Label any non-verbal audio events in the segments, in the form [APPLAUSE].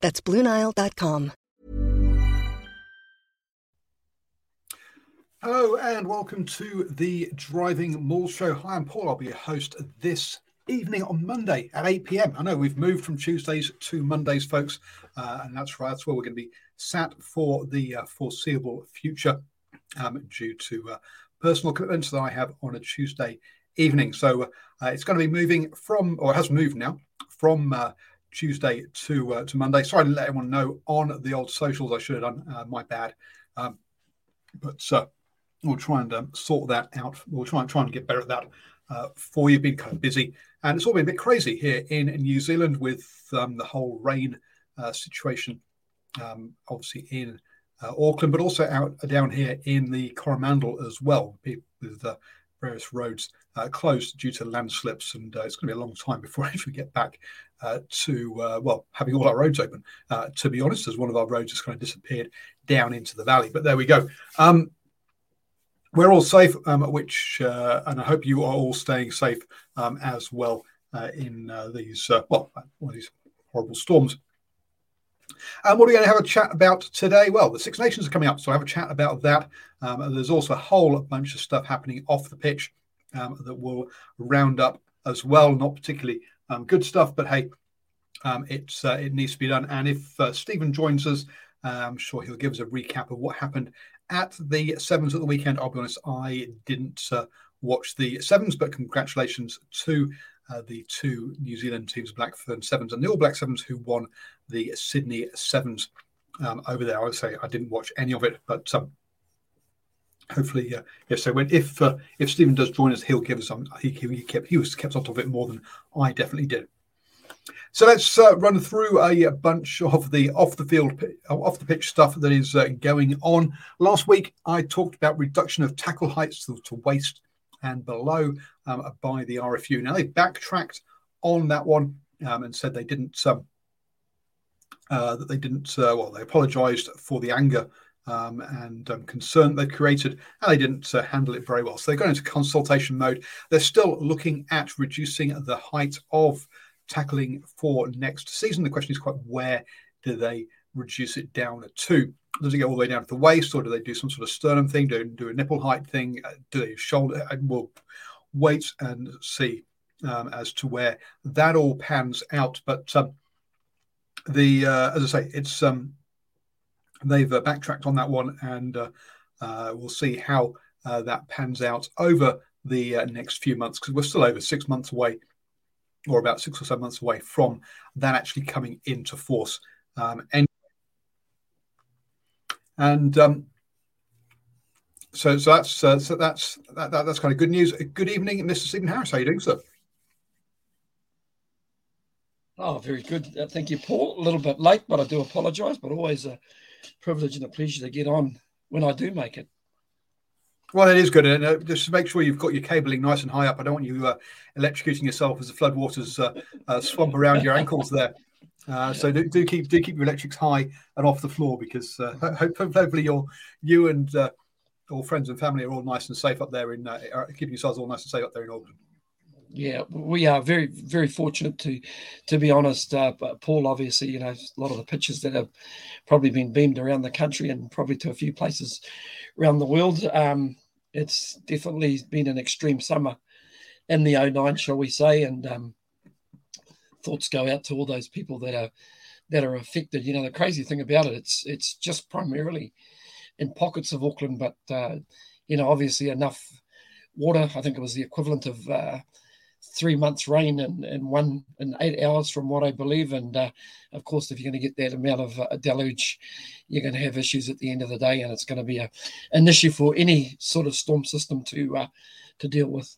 That's BlueNile.com. Hello and welcome to the Driving Maul Show. Hi, I'm Paul. I'll be your host this evening on Monday at 8 p.m. I know we've moved from Tuesdays to Mondays, folks, uh, and that's right. That's where we're going to be sat for the uh, foreseeable future um, due to uh, personal commitments that I have on a Tuesday evening. So uh, it's going to be moving from, or has moved now, from uh, Tuesday to uh, to Monday. Sorry to let everyone know on the old socials. I should have done. Uh, my bad. Um, but uh, we'll try and um, sort that out. We'll try and try and get better at that uh, for you. Been kind of busy, and it's all been a bit crazy here in, New Zealand with um, the whole rain uh, situation. Um, obviously in uh, Auckland, but also out down here in the Coromandel as well, People with various roads uh, closed due to landslips, and uh, it's going to be a long time before [LAUGHS] I actually get back uh, to uh, well having all our roads open. Uh, to be honest, as one of our roads has kind of disappeared down into the valley, but there we go. Um, we're all safe, um, which uh, and I hope you are all staying safe um, as well in these well these horrible storms. And what are we going to have a chat about today? Well, the Six Nations are coming up, so I'll have a chat about that. Um, there's also a whole bunch of stuff happening off the pitch um, that will round up as well. Not particularly um, good stuff, but hey, um, it's uh, it needs to be done. And if uh, Stephen joins us, uh, I'm sure he'll give us a recap of what happened at the Sevens at the weekend. I'll be honest, I didn't uh, watch the Sevens, but congratulations to uh, the two New Zealand teams, Blackfern Sevens and the All Black Sevens, who won the Sydney Sevens um, over there. I would say I didn't watch any of it, but um, hopefully, uh, yes. So when if uh, if Stephen does join us, he'll give us some. He, he kept he was kept on top of it more than I definitely did. So let's uh, run through a, a, bunch of the off the field, off the pitch stuff that is uh, going on. Last week, I talked about reduction of tackle heights to, to waist and below um, by the RFU. Now they backtracked on that one um, and said they didn't um, uh, that they didn't uh, well they apologised for the anger um, and um, concern they created, and they didn't uh, handle it very well. So they're going into consultation mode. They're still looking at reducing the height of tackling for next season. The question is quite where do they reduce it down to? Does it go all the way down to the waist, or do they do some sort of sternum thing? Do, do a nipple height thing? Uh, do they shoulder? And we'll wait and see um, as to where that all pans out. But um, the uh, as I say, it's um, they've uh, backtracked on that one, and uh, uh we'll see how uh, that pans out over the uh, next few months because we're still over six months away, or about six or seven months away from that actually coming into force. Um, and and um, so, so that's so that's that, that, that's kind of good news. Good evening, Mr. Stephen Harris. How are you doing, sir? Oh, very good. Uh, thank you, Paul. A little bit late, but I do apologise. But always a privilege and a pleasure to get on when I do make it. Well, it is good. And uh, just make sure you've got your cabling nice and high up. I don't want you uh, electrocuting yourself as the floodwaters uh, uh, swamp around your ankles there. Uh, so do, do, keep do keep your electrics high and off the floor because hopefully you're you and all friends and family are all nice and safe up there in keeping yourselves all nice and safe up there in Auckland. Yeah, we are very, very fortunate to, to be honest. Uh, Paul, obviously, you know, a lot of the pictures that have probably been beamed around the country and probably to a few places around the world. Um, it's definitely been an extreme summer in the 09, shall we say, and um, thoughts go out to all those people that are that are affected. You know, the crazy thing about it, it's it's just primarily in pockets of Auckland, but uh, you know, obviously enough water. I think it was the equivalent of uh, three months rain in, in one in eight hours, from what I believe. And uh, of course, if you're going to get that amount of uh, deluge, you're going to have issues at the end of the day, and it's going to be a, an issue for any sort of storm system to uh, to deal with.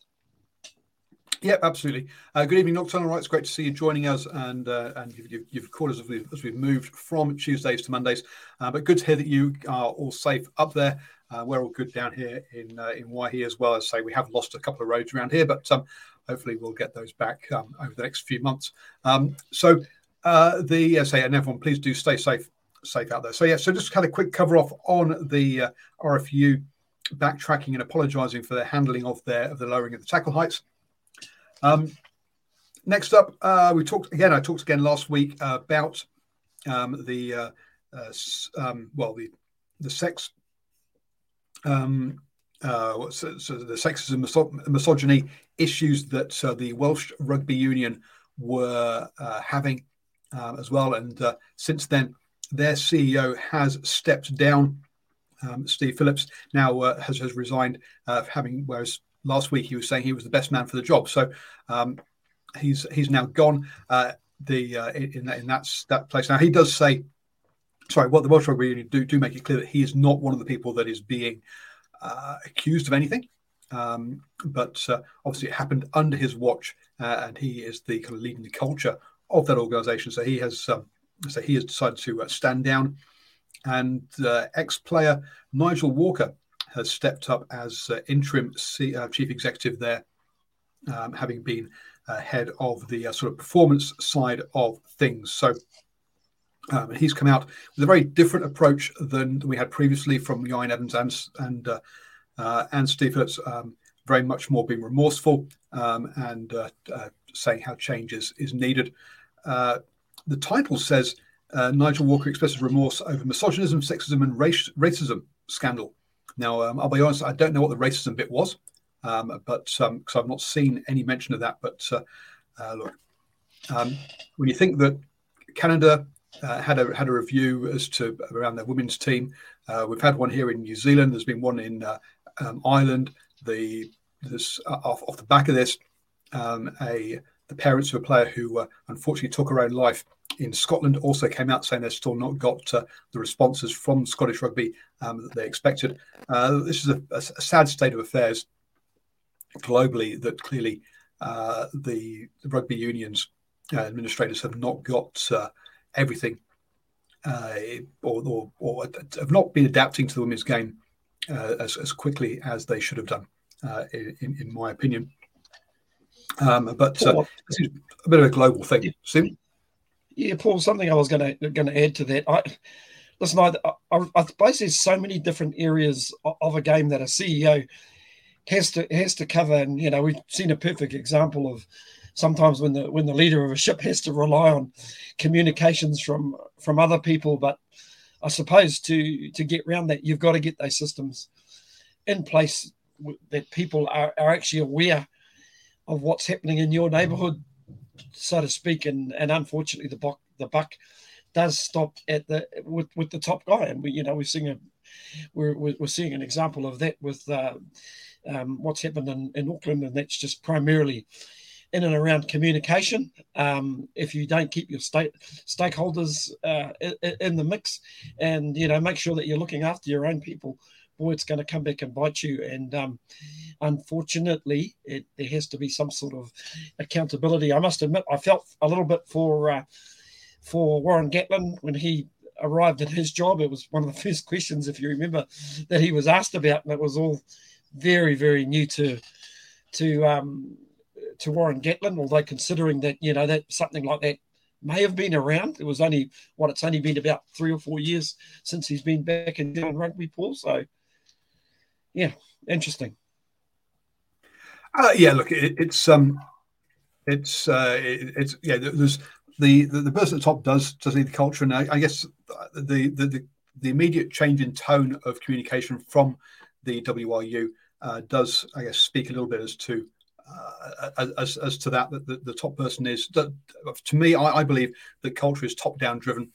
Yep, absolutely. Uh, good evening, Nocturnal Right. It's great to see you joining us, and uh, and you've, you've, called us as we've, as we've moved from Tuesdays to Mondays. Uh, but good to hear that you are all safe up there. Uh, we're all good down here in uh, in Waihi as well. As say, we have lost a couple of roads around here, but um, hopefully we'll get those back um, over the next few months. Um, so uh, the say, and everyone, please do stay safe safe out there. So yeah, so just kind of quick cover off on the RFU backtracking and apologising for their handling of their of the lowering of the tackle heights. Um, next up, uh, we talked again. I talked again last week uh, about um, the uh, uh um, well, the the sex, um, uh, so, so, the sexism, miso- misogyny issues that uh, the Welsh Rugby Union were having um, as well. And since then, their CEO has stepped down. Um, Steve Phillips now has has resigned, having whereas last week he was saying he was the best man for the job. So um, he's he's now gone. Uh, the uh, in that in that place now. He does say, sorry, what the Welsh Rugby Union do do make it clear that he is not one of the people that is being uh, accused of anything. Um, but uh, obviously, it happened under his watch, uh, and he is the kind of leading the culture of that organisation. So he has um, so he has decided to uh, stand down. And ex-player Nigel Walker has stepped up as uh, interim C, uh, chief executive there, um, having been uh, head of the uh, sort of performance side of things. So um, he's come out with a very different approach than we had previously from Ieuan Evans and and uh, uh, and Steve Phillips. Um, very much more being remorseful um, and saying how change is, is needed. the title says Nigel Walker expresses remorse over misogynism, sexism, and race, racism scandal now, um, I'll be honest, I don't know what the racism bit was, um, but because um, I've not seen any mention of that. But uh, uh, look, um, when you think that Canada uh, had a had a review as to around their women's team, uh, we've had one here in New Zealand. There's been one in uh, um, Ireland. The this uh, off, off the back of this, um, a the parents of a player who unfortunately took her own life in Scotland also came out saying they've still not got uh, the responses from Scottish rugby um, that they expected. Uh, this is a, a, sad state of affairs globally that clearly uh, the, the, rugby unions uh, administrators have not got uh, everything uh, or, or, or, have not been adapting to the women's game Uh, as, as, quickly as they should have done, uh, in, in, my opinion. Um, but uh, this is a bit of a global thing. Sim? Yeah, Paul. Something I was going to going to add to that. I listen. I, I, I suppose there's so many different areas of a game that a CEO has to has to cover, and you know we've seen a perfect example of sometimes when the when the leader of a ship has to rely on communications from from other people. But I suppose to to get around that, you've got to get those systems in place that people are, are actually aware of what's happening in your neighborhood so to speak. And and unfortunately, the buck the buck does stop at the with with the top guy, and we you know we're seeing a we're we're seeing an example of that with uh, um, what's happened in, in Auckland, and that's just primarily in and around communication. Um, if you don't keep your state stakeholders uh, in, the mix, and you know make sure that you're looking after your own people, boy, it's going to come back and bite you. And um, unfortunately, it, there has to be some sort of accountability. I must admit, I felt a little bit for uh, for Warren Gatland when he arrived at his job. It was one of the [LAUGHS] first questions, if you remember, that he was asked about, and it was all very, very new to to um, to Warren Gatland. Although considering that you know that something like that may have been around. It was only what it's only been about three or four years since he's been back in doing rugby, Paul. So yeah, interesting. Uh, yeah, look, it, it's um, it's uh, it, it's yeah. There's the, the, the person at the top does does need the culture, and I, I guess the, the, the the immediate change in tone of communication from the WRU uh, does, I guess, speak a little bit as to uh, as, as to that that the, the top person is. That, to me, I, I, believe that culture is top down driven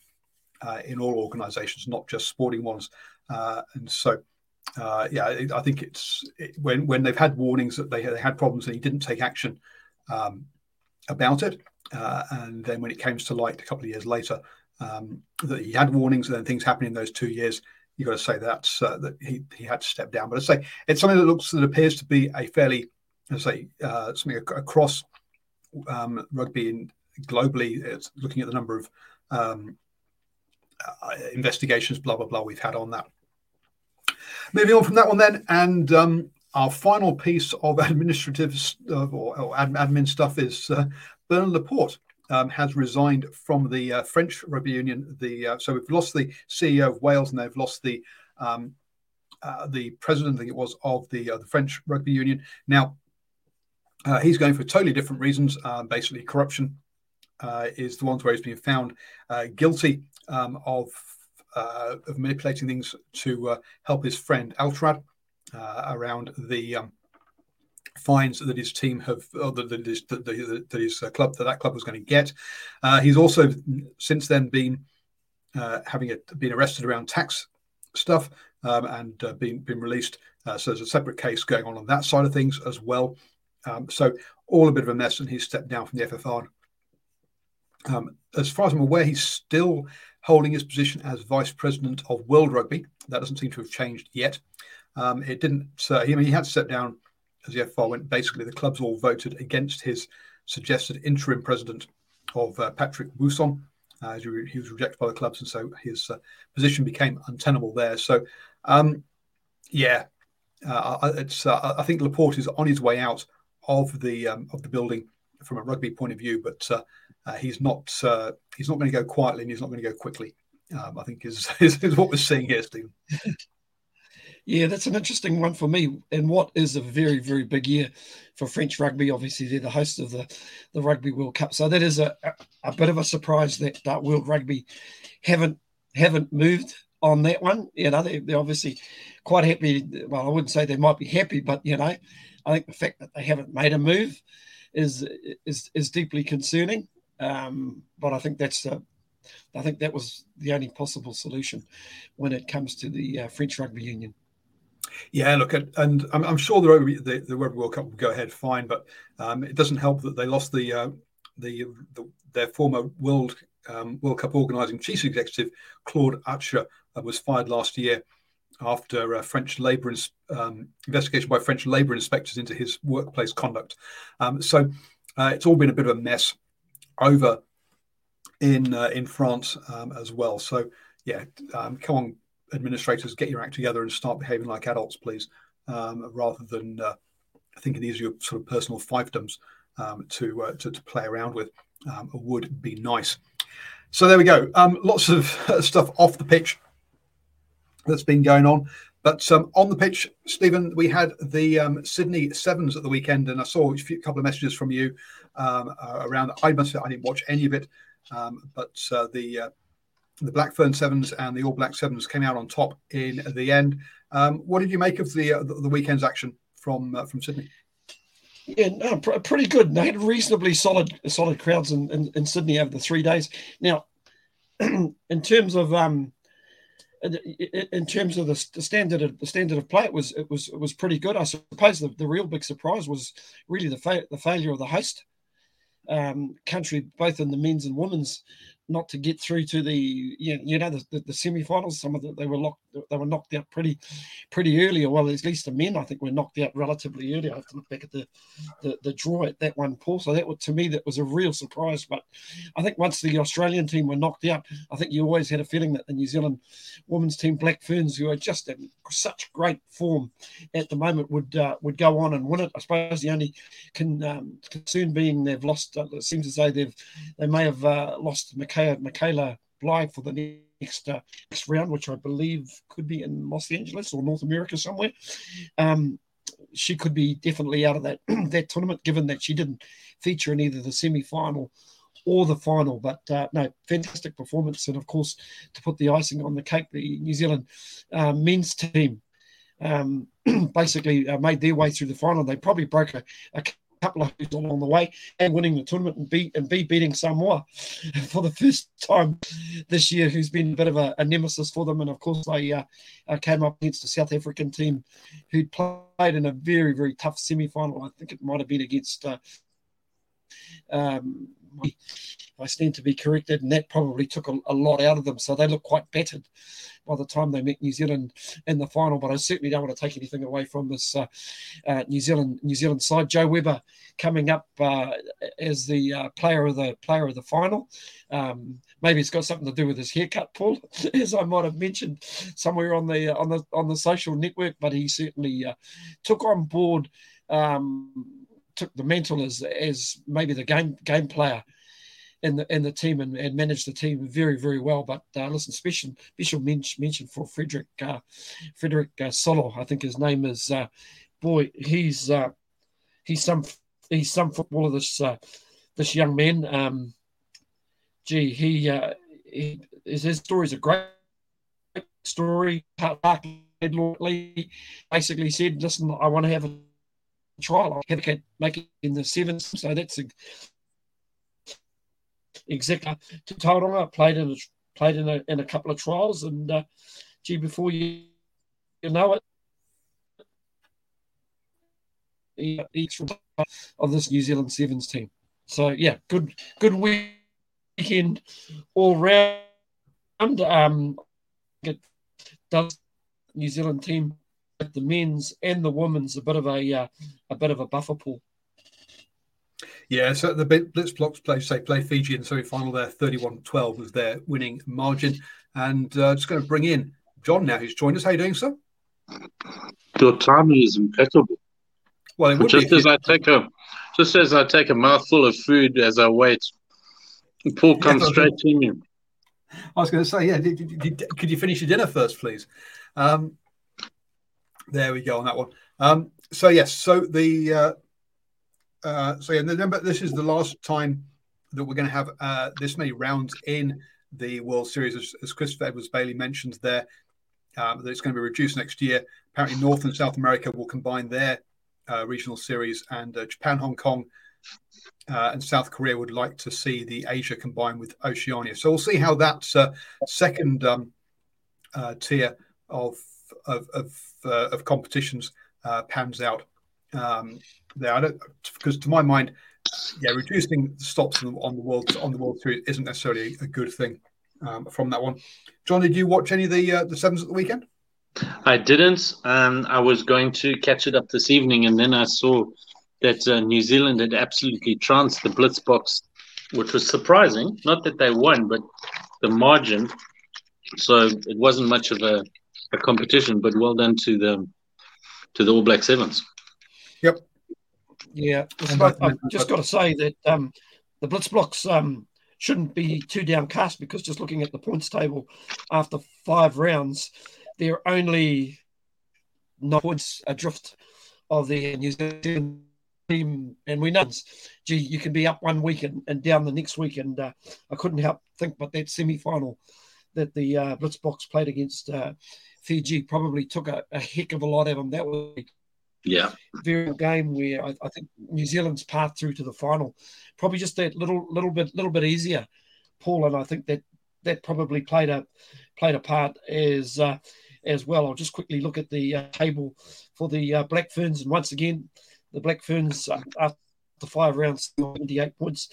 uh, in all organisations, not just sporting ones, uh, and so. Uh, yeah, I think it's it, when when they've had warnings that they, they had problems and he didn't take action um, about it, uh, and then when it came to light a couple of years later, um, that he had warnings and then things happened in those two years, you've got to say that's uh, that he, he had to step down. But I say it's something that looks that appears to be a fairly, I say, uh, something across um, rugby and globally. It's looking at the number of um, uh, investigations, blah blah blah, we've had on that. Moving on from that one then, and um, our final piece of [LAUGHS] administrative or, or admin stuff is uh, Bernard Laporte um, has resigned from the uh, French rugby union. The uh, so we've lost the CEO of Wales and they've lost the um, uh, the president, I think it was, of the the French rugby union. Now uh, he's going for totally different reasons. Uh, basically, corruption is the ones where he's been found guilty um, of of manipulating things to help his friend Altrad around the um, fines that his team have, that, that his, that, that his uh, club, that that club was going to get. Uh, he's also since then been uh, having it, been arrested around tax stuff um, and uh, been been released. Uh, so there's a separate case going on on that side of things as well. Um, so all a bit of a mess, and he's stepped down from the FFR. Um, as far as I'm aware, he's still holding his position as vice president of World Rugby. That doesn't seem to have changed yet. Um, it didn't. Uh, he, I mean, he had to step down as the FFR went, basically the clubs all voted against his suggested interim president of uh, Patrick Buisson. Uh, he, was rejected by the clubs, and so his uh, position became untenable there. So, um, yeah, uh, it's uh, I think Laporte is on his way out of the um, of the building from a rugby point of view, but uh, he's not he's not going to go quietly and he's not going to go quickly. Um, I think is, [LAUGHS] is, is what we're seeing here, Stephen. Yeah, that's an interesting one for me. And what is a very, very big year for French rugby. Obviously, they're the host of the, the Rugby World Cup. So that is a, a, bit of a surprise that uh, World Rugby haven't haven't moved on that one. You know, they, they're obviously quite happy. Well, I wouldn't say they might be happy, but, you know, I think the fact that they haven't made a move is is, is deeply concerning. Um, but I think that's the, I think that was the only possible solution when it comes to the uh, French Rugby Union. Yeah, look, and I'm, I'm sure the, the, the Rugby World Cup will go ahead fine, but um, it doesn't help that they lost the, uh, the, the, their former World um, World Cup organising chief executive Claude Atcher uh, was fired last year after uh, French labour um, investigation by French labour inspectors into his workplace conduct. Um, so uh, it's all been a bit of a mess over in uh, in France um, as well. So yeah, um, come on, administrators, get your act together and start behaving like adults, please, um, rather than uh, thinking these are your sort of personal fiefdoms um, to, uh, to, to play around with. Would be nice. So there we go. Lots of stuff off the pitch that's been going on. But um, on the pitch, Stephen, we had the um, Sydney Sevens at the weekend, and I saw a few, couple of messages from you um, uh, around. I must say, I didn't watch any of it, um, but uh, the uh, the Blackfern Sevens and the All Black Sevens came out on top in the end. Um, what did you make of the uh, the weekend's action from uh, from Sydney? Yeah, no, pr- pretty good. They had reasonably solid solid crowds in, in, in Sydney over the three days. Now, [CLEARS THROAT] in terms of um, in terms of the, standard of the standard of play, it was it was it was pretty good. I suppose the, the real big surprise was really the fa- the failure of the host um, country, both in the men's and women's not to get through to the you know, you know the, the, the semi-finals. Some of the, they were locked, they were knocked out pretty pretty early. Well, at least the men I think were knocked out relatively early. I have to look back at the the, the draw at that one, Paul. So that to me that was a real surprise. But I think once the Australian team were knocked out, I think you always had a feeling that the New Zealand women's team, Black Ferns, who are just in such great form at the moment, would uh, would go on and win it. I suppose the only con, um, concern being they've lost. Uh, it seems as though they've they may have uh, lost. Michaela, Michaela Blyde for the next uh, next round, which I believe could be in Los Angeles or North America somewhere. Um, she could be definitely out of that [CLEARS THROAT] that tournament, given that she didn't feature in either the semi final or the final. But uh, no, fantastic performance, and of course, to put the icing on the cake, the New Zealand uh, men's team um, [CLEARS THROAT] basically uh, made their way through the final. They probably broke a, a couple of hoops along the way and winning the tournament and beat and be beating Samoa [LAUGHS] for the first time this year, who's been a bit of a, a nemesis for them. And of course, they uh, uh, came up against a South African team who played in a very very tough semi final. I think it might have been against. Uh, um, I stand to be corrected, and that probably took a, a lot out of them. So they look quite battered by the time they met New Zealand in the final. But I certainly don't want to take anything away from this uh, uh, New Zealand New Zealand side. Joe Webber coming up uh, as the uh, player of the player of the final. Um, maybe it's got something to do with his haircut, Paul, [LAUGHS] as I might have mentioned somewhere on the on the on the social network. But he certainly uh, took on board. Um, took the mental as as maybe the game game player in the in the team and, and managed the team very very well. But uh, listen, special special mention, for Frederick uh, Frederick uh, Solo, I think his name is. Uh, boy, he's uh, he's some he's some footballer. This uh, this young man. Um, gee, he, uh, he his, story is a great story. Basically said, "Listen, I want to have a trial. I have to make it in the seventh." So that's a executive to Tauranga, played in a, played in a, in a couple of trials, and uh, gee, before you, you know it, he, he's of this New Zealand Sevens team. So yeah, good good weekend all round. Um, it does New Zealand team, the men's and the women's, a bit of a uh, a bit of a buffer pool. Yeah, so the Blitzboks play say play Fiji in the semi-final there, 31-12 was their winning margin. And uh, just going to bring in John now, who's joined us. How are you doing, sir? Your timing is impeccable. Well, it would just as I take a just as I take a mouthful of food as I wait, Paul comes yeah, straight to me. I was going to say, yeah. Did, did, did, could you finish your dinner first, please? Um, there we go on that one. Um, so yes, so the uh, uh, so yeah, remember this is the last time that we're going to have uh, this many rounds in the World Series, as, as Christopher Edwards Bailey mentioned there. Um, that it's going to be reduced next year. Apparently, North and South America will combine their uh, regional series, and uh, Japan, Hong Kong, uh, and South Korea would like to see the Asia combined with Oceania. So we'll see how that uh, second um, tier of of of, of competitions pans out. Um, there. I don't because to my mind, yeah, reducing stops on the world on the world series isn't necessarily a good thing um, from that one. John, did you watch any of the uh, the sevens at the weekend? I didn't. Um, I was going to catch it up this evening, and then I saw that uh, New Zealand had absolutely trounced the Blitzboks, which was surprising. Not that they won, but the margin. So it wasn't much of a, a competition, but well done to the to the All Black Sevens. Yep. Yeah, I've just got to say that um, the Blitzboks um, shouldn't be too downcast because just looking at the points table after five rounds, they're only nine points adrift of the New Zealand team. And we know, gee, you can be up one week and, and down the next week. And uh, I couldn't help think, but that semi final that the uh, Blitzboks played against uh, Fiji probably took a, a heck of a lot of them. That was yeah. Very game where I, I, think New Zealand's path through to the final probably just that little little bit little bit easier, Paul, and I think that that probably played a played a part as uh, as well. I'll just quickly look at the uh, table for the uh, Black Ferns, and once again, the Black Ferns uh, after five rounds, 78 points.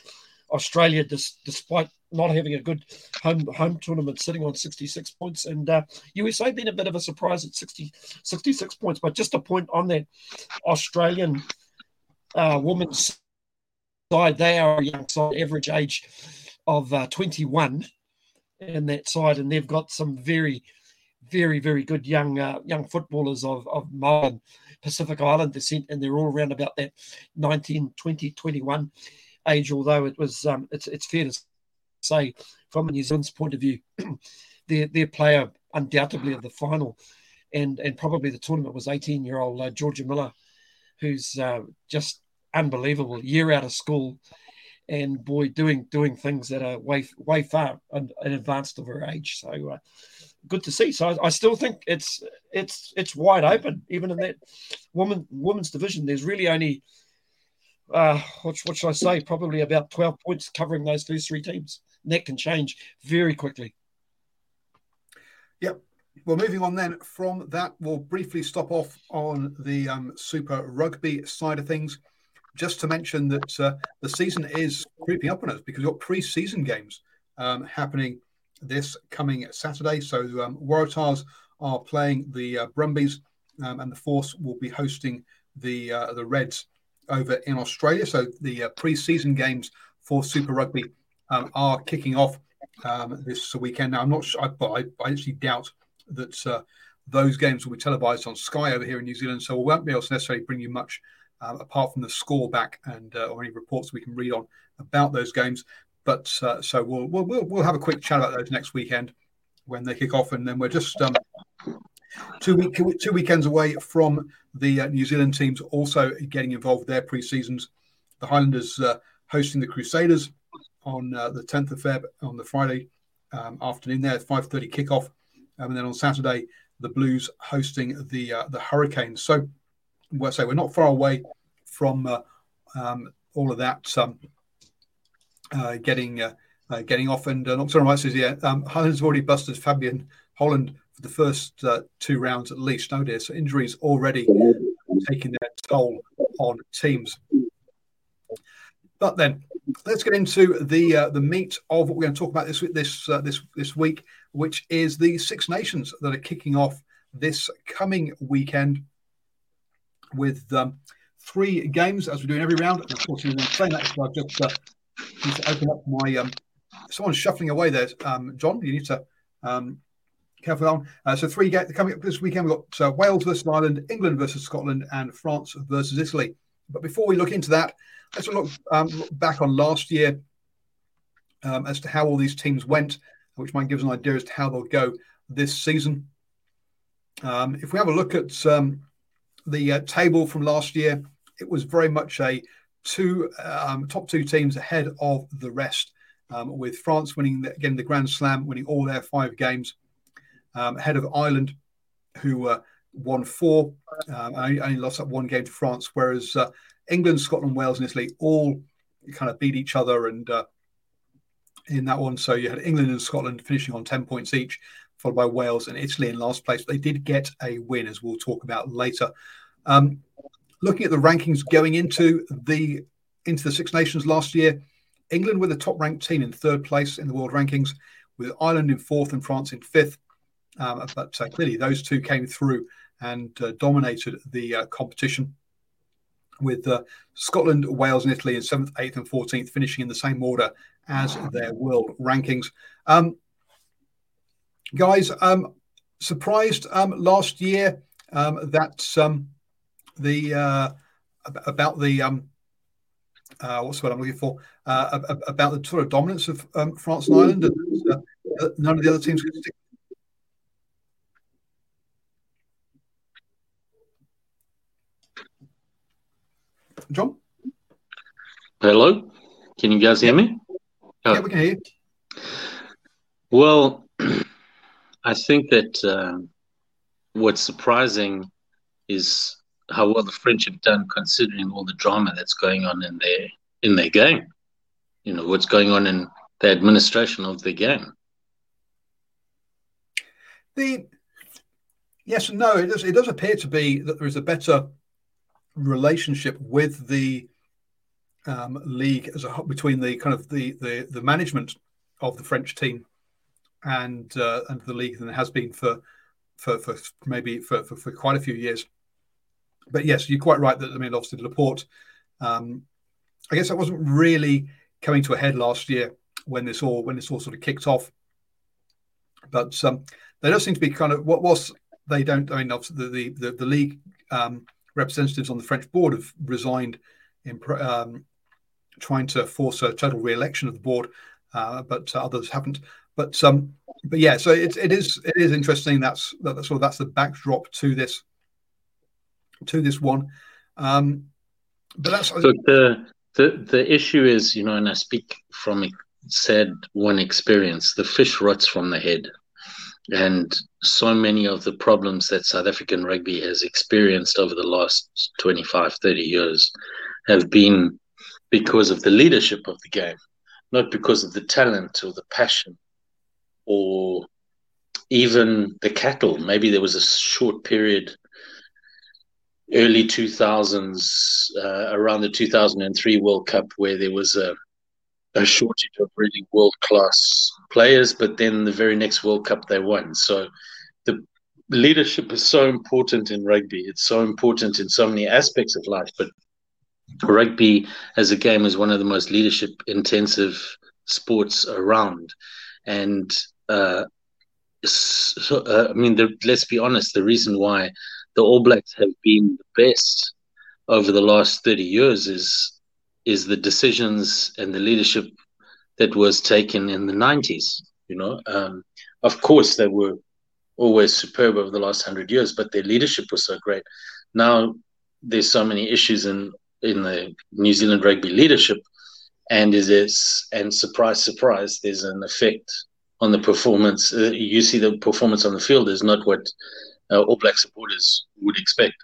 Australia, dis- despite not having a good home home tournament, sitting on 66 points, and uh, USA been a bit of a surprise at 60, 66 points. But just a point on that Australian uh, women's side, they are a young side, average age of uh, 21 in that side, and they've got some very, very, very good young uh, young footballers of of Maori Pacific Island descent, and they're all around about that 19, 20, 21 age. Although it was, um, it's it's fair to say, from a New Zealand's point of view, [CLEARS THROAT] their their player undoubtedly of the final, and and probably the tournament was 18 year old uh, Jorja Miller, who's uh, just unbelievable. Year out of school, and boy, doing doing things that are way way far and, advanced of her age. So uh, good to see. So I, I, still think it's it's it's wide open, even in that woman women's division. There's really only uh, what, what should I say? Probably about twelve points covering those first three teams. That can change very quickly. Yep. Well, moving on then from that, we'll briefly stop off on the um, Super Rugby side of things just to mention that uh, the season is creeping up on us because we've got pre-season games um, happening this coming Saturday. So um, Waratahs are playing the uh, Brumbies, um, and the Force will be hosting the uh, the Reds over in Australia. So the uh, pre-season games for Super Rugby um, are kicking off um, this weekend. Now I'm not sure, but I, I, actually doubt that uh, those games will be televised on Sky over here in New Zealand, so we won't be able to necessarily bring you much uh, apart from the score back and uh, or any reports we can read on about those games. But uh, so we'll, we'll we'll have a quick chat about those next weekend when they kick off, and then we're just um, two week two weekends away from the uh, New Zealand teams also getting involved with their pre-seasons. The Highlanders uh, hosting the Crusaders on uh, the 10th of Feb on the Friday um, afternoon there, 5:30 kickoff, um, and then on Saturday the Blues hosting the the Hurricanes. So well, say we're not far away from uh, um, all of that um, uh, getting uh, uh getting off. And uh, Nocturnal says, yeah, um, Holland's already busted Fabian Holland for the first uh, two rounds at least. No, dear. So injuries already taking their toll on teams. But then let's get into the uh, the meat of what we're going to talk about this this uh, this this week, which is the Six Nations that are kicking off this coming weekend with um, three games as we're doing every round. And unfortunately, saying that, so I've just uh, need to open up my. Um, someone's shuffling away there. Um, John, you need to um, careful on. Uh, so three games coming up this weekend. We've got uh, Wales versus Ireland, England versus Scotland, and France versus Italy. But before we look into that, let's look, um, look back on last year um, as to how all these teams went, which might give us an idea as to how they'll go this season. Um, if we have a look at um, the uh, table from last year, it was very much a two um, top two teams ahead of the rest, um, with France winning the, again the Grand Slam, winning all their five games, ahead of Ireland, who uh, won four, um, only, only, lost that one game to France, whereas uh, England, Scotland, Wales, and Italy all kind of beat each other and. Uh, in that one, so you had England and Scotland finishing on ten points each, followed by Wales and Italy in last place. They did get a win, as we'll talk about later. Um, looking at the rankings going into the into the Six Nations last year, England were the top ranked team in third place in the world rankings, with Ireland in fourth and France in fifth. Um, but uh, clearly, those two came through and uh, dominated the uh, competition. With uh, Scotland, Wales, and Italy in seventh, eighth, and fourteenth, finishing in the same order as their world rankings. Um, guys, um, surprised um, last year um, that um, the uh, about the um, uh, what's what I'm looking for uh, about the sort of dominance of France and Ireland, and none of the other teams could stick. John. Hello, can you guys hear me? Yeah, we can hear you. Well, [CLEARS THROAT] I think that uh, what's surprising is how well the French have done, considering all the drama that's going on in their in their game. You know what's going on in the administration of the game. The yes and no, it does. It does appear to be that there is a better relationship with the um, league as a between the kind of the the, the management of the French team and uh, and the league than it has been for for, for maybe for, for, for, quite a few years. But yes, you're quite right that I mean obviously Laporte. Um, I guess that wasn't really coming to a head last year when this all when this all sort of kicked off. But um, there does seem to be kind of what was they don't. I mean, obviously the the, the, the league um, representatives on the French board have resigned in um, trying to force a total re-election of the board, uh, but others haven't. But um, but yeah, so it, it is it is interesting. That's that, sort of that's the backdrop to this to this one. Um, but that's Look, the the the issue is, you know, and I speak from said one experience: the fish rots from the head, and so many of the problems that South African rugby has experienced over the last 25, 30 years have been because of the leadership of the game, not because of the talent or the passion or even the cattle. Maybe there was a short period early 2000s, uh, around the 2003 World Cup, where there was a, a shortage of really world class players, but then the very next World Cup they won. So the leadership is so important in rugby. It's so important in so many aspects of life, but rugby as a game is one of the most leadership intensive sports around. And uh, so, uh, I mean, the, let's be honest, the reason why the All Blacks have been the best over the last 30 years is is the decisions and the leadership that was taken in the 90s. You know, um, of course, they were always superb over the last 100 years, but their leadership was so great. Now, there's so many issues in, in the New Zealand rugby leadership, and is this, and surprise, surprise, there's an effect on the performance. Uh, you see the performance on the field is not what uh, All Black supporters would expect.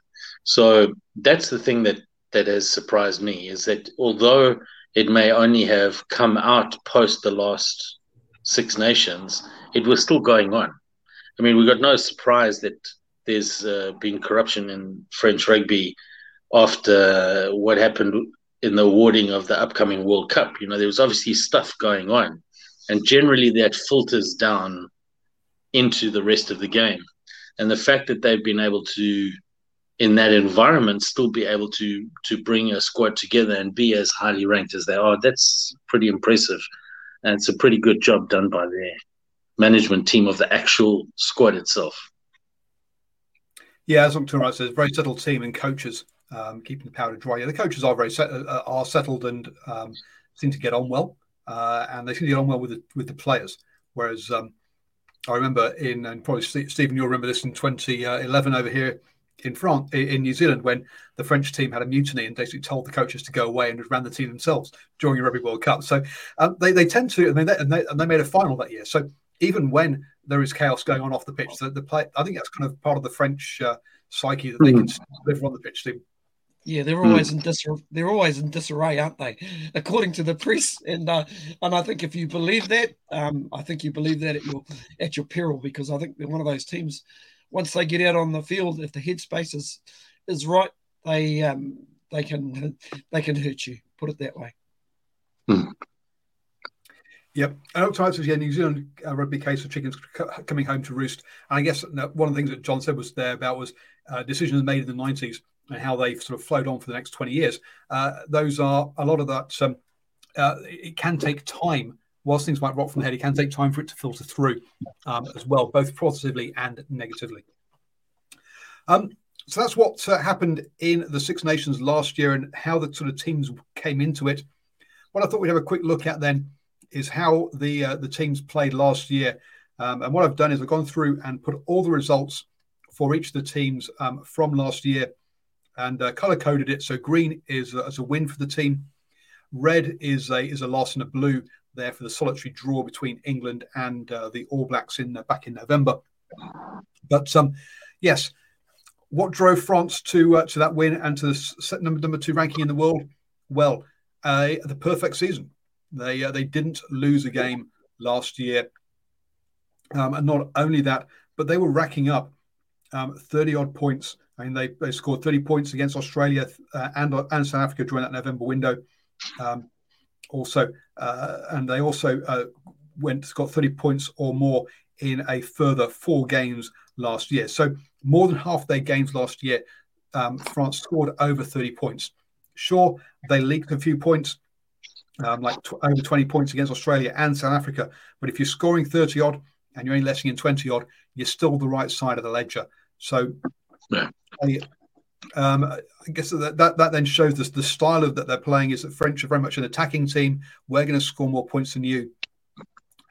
So that's the thing that that has surprised me is that although it may only have come out post the last Six Nations, it was still going on. I mean, we got no surprise that there's uh, been corruption in French rugby after what happened in the awarding of the upcoming World Cup. You know, there was obviously stuff going on, and generally that filters down into the rest of the game and the fact that they've been able to in that environment still be able to to bring a squad together and be as highly ranked as they are that's pretty impressive. And it's a pretty good job done by their management team of the actual squad itself. Yeah as i'm right says very settled team and coaches um, keeping the powder dry. Yeah the coaches are very set, uh, are settled and um, seem to get on well uh, and they seem to get on well with the, with the players. Whereas um, I remember in, and probably Stephen, you'll remember this in 2011 over here in France, in New Zealand, when the French team had a mutiny and basically told the coaches to go away and ran the team themselves during a Rugby World Cup. So um, they, they tend to, I mean, they, and, they, and they made a final that year. So even when there is chaos going on off the pitch, the, the play, I think that's kind of part of the French uh, psyche that they mm. can live on the pitch. Too. Yeah, they're hmm. always mm. in disarray. They're always in disarray, aren't they? According to the press, and uh, and I think if you believe that, um, I think you believe that at your at your peril because I think they're one of those teams. Once they get out on the field, if the headspace is is right, they um, they can they can hurt you. Put it that way. Mm. Yep. And times yeah, New Zealand uh, rugby case of chickens coming home to roost. And I guess one of the things that John said was there about was uh, decisions made in the 90s and how they've sort of flowed on for the next 20 years. Uh, those are a lot of that. Um, uh, it can take time. Whilst things might rot from the head, it can take time for it to filter through um, as well, both positively and negatively. Um, so that's what uh, happened in the Six Nations last year and how the sort of teams came into it. What I thought we'd have a quick look at then is how the uh, the teams played last year. Um, and what I've done is I've gone through and put all the results for each of the teams um, from last year and uh, color coded it. So green is uh, as a win for the team. Red is a is a loss, and a blue there for the solitary draw between England and uh, the All Blacks in uh, back in November. But um, yes, what drove France to uh, to that win and to the number number two ranking in the world? Well, uh, the perfect season. They they didn't lose a game last year, um, and not only that, but they were racking up um, 30 odd points I mean, they, they scored 30 points against Australia uh, and, and South Africa during that November window. Um, also, uh, and they also uh, went got 30 points or more in a further four games last year. So more than half their games last year, um, France scored over 30 points. Sure, they leaked a few points, um, like over 20 points against Australia and South Africa. But if you're scoring 30 odd and you're only letting in 20 odd, you're still the right side of the ledger. So yeah. I, um, I guess that, that, that then shows us the style of that they're playing is that French are very much an attacking team. We're going to score more points than you,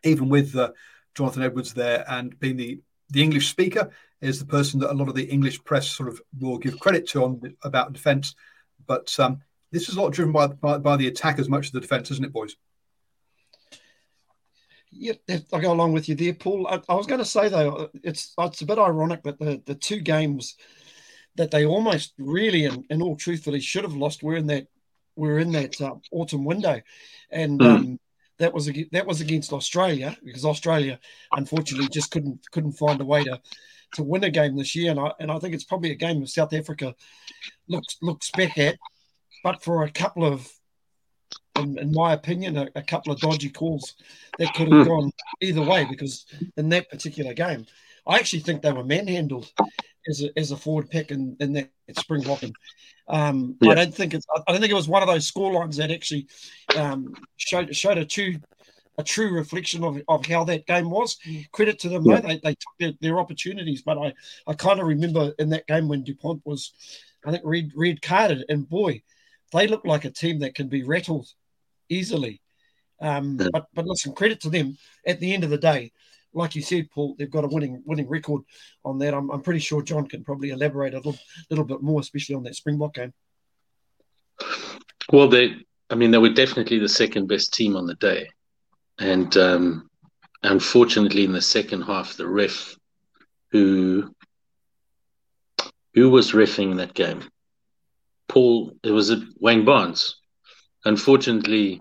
even with uh, Jonathan Edwards there and being the the English speaker is the person that a lot of the English press sort of will give credit to on about defence. but um, this is a lot driven by, by, by the attack as much as the defence, isn't it, boys? Yeah, I go along with you there, Paul. I, I, was going to say though, it's it's a bit ironic that the the two games that they almost really, and, and all truthfully, should have lost were in that were in that uh, autumn window, and mm. um, that was that was against Australia because Australia unfortunately just couldn't couldn't find a way to to win a game this year, and I and I think it's probably a game of South Africa looks looks back at, but for a couple of, in, in my opinion, a, a, couple of dodgy calls that could have mm. gone either way because in that particular game, I actually think they were manhandled as a, as a forward pick in, in that spring And um, yeah. I don't think it's I don't think it was one of those score lines that actually um, showed showed a true a true reflection of, of how that game was. Credit to them, yeah. they, they took their, their, opportunities. But I, I kind of remember in that game when Dupont was, I think, red, red carded, and boy, they look like a team that can be rattled easily. Um, but but listen, credit to them. At the end of the day, like you said, Paul, they've got a winning winning record on that. I'm, I'm pretty sure John can probably elaborate a little, little bit more, especially on that Springbok game. Well, they, I mean, they were definitely the second best team on the day, and um, unfortunately, in the second half, the ref, who who was refing that game, Paul, it was a Wayne Barnes. Unfortunately,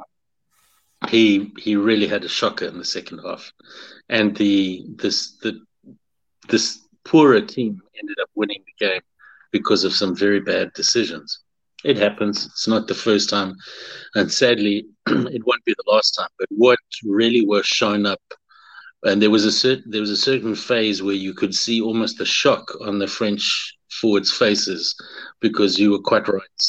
he he really had a shocker in the second half, and the this the this poorer team ended up winning the game because of some very bad decisions. It happens. It's not the first time, and sadly, [CLEARS THROAT] it won't be the last time. But what really was shown up, and there was a certain there was a certain phase where you could see almost a shock on the French forwards' faces because you were quite right,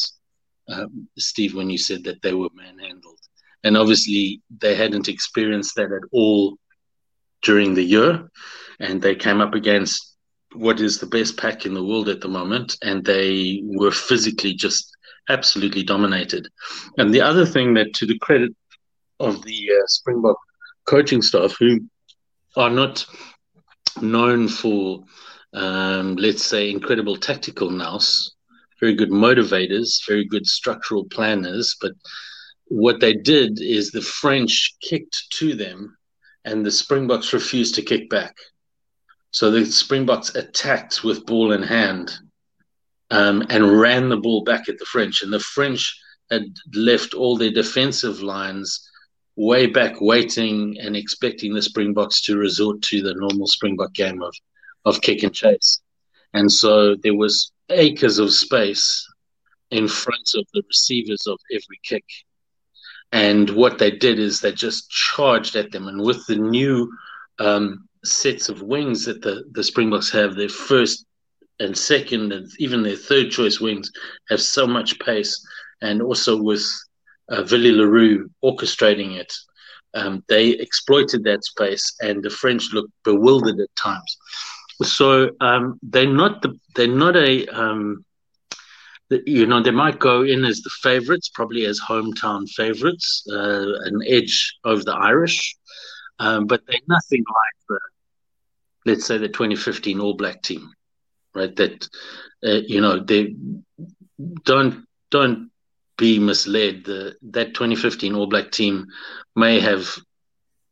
um, Steve, when you said that they were manhandled and obviously they hadn't experienced that at all during the year. And they came up against what is the best pack in the world at the moment. And they were physically just absolutely dominated. And the other thing that to the credit of the uh, springbok coaching staff who are not known for um, let's say incredible tactical nous very good motivators very good structural planners but what they did is the French kicked to them, and the Springboks refused to kick back. So the Springboks attacked with ball in hand um, and ran the ball back at the French. And the French had left all their defensive lines way back, waiting and expecting the Springboks to resort to the normal Springbok game of, of kick and chase. And so there was acres of space in front of the receivers of every kick and what they did is they just charged at them. And with the new um, sets of wings that the, the Springboks have, their first and second and even their third choice wings have so much pace. And also with uh, Willie le Roux orchestrating it, um, they exploited that space, and the French looked bewildered at times. So um, they're not the, they're not a um, you know, they might go in as the favourites, probably as hometown favourites, uh, an edge over the Irish, um, but they're nothing like the, let's say, the 2015 All Black team, right? That, uh, you know, they don't don't be misled. The that 2015 All Black team may have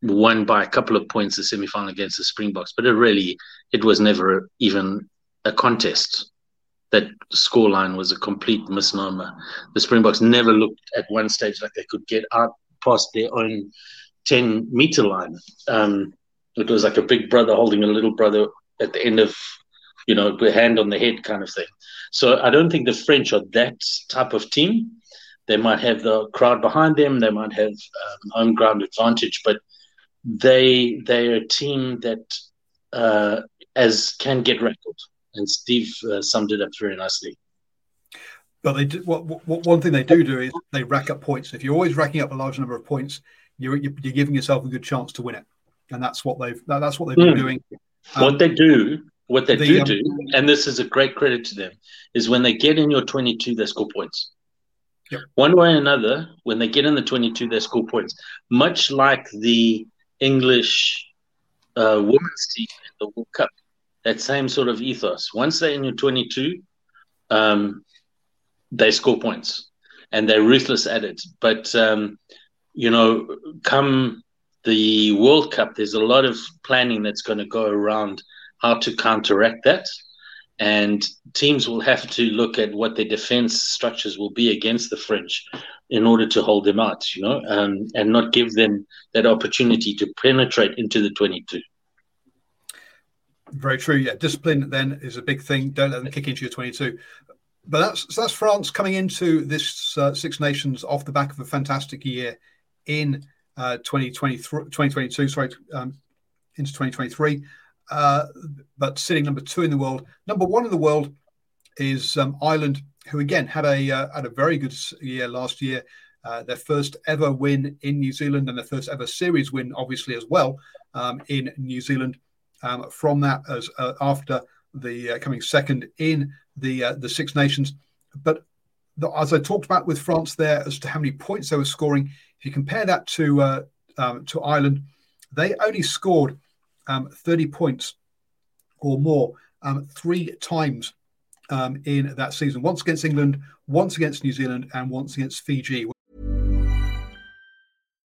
won by a couple of points the semi-final against the Springboks, but it really it was never even a contest that scoreline was a complete misnomer. The Springboks never looked at one stage like they could get out past their own 10 meter line. Um, it was like a big brother holding a little brother at the end of, you know, hand on the head kind of thing. So I don't think the French are that type of team. They might have the crowd behind them. They might have um, home ground advantage, but they they are a team that uh, as can get rattled and Steve uh, summed it up very nicely. But they do, what, what, one thing they do do is they rack up points. If you're always racking up a large number of points, you're, you're giving yourself a good chance to win it, and that's what they've that, that's what they've been mm. doing. Um, what they do, what they the, do um, do, and this is a great credit to them, is when they get in your 22, they score points. Yep. One way or another, when they get in the 22, they score points. Much like the English uh, women's team in the World Cup that same sort of ethos. Once they're in your 22, um, they score points and they're ruthless at it. But um, you know, come the World Cup, there's a lot of planning that's going to go around how to counteract that. And teams will have to look at what their defense structures will be against the French in order to hold them out, you know, um, and not give them that opportunity to penetrate into the 22. Very true. Yeah, discipline then is a big thing. Don't let them kick into your 22. But that's that's France coming into this uh, Six Nations off the back of a fantastic year in uh, 2022. Sorry, um, into 2023. Uh, but sitting number two in the world, number one in the world is um, Ireland, who again had a uh, had a very good year last year. Uh, their first ever win in New Zealand and their first ever series win, obviously as well um, in New Zealand. Um, from that, as uh, after the uh, coming second in the uh, the Six Nations, but the, as I talked about with France there, as to how many points they were scoring, if you compare that to uh, um, to Ireland, they only scored um, 30 points or more um, three times um, in that season. Once against England, once against New Zealand, and once against Fiji.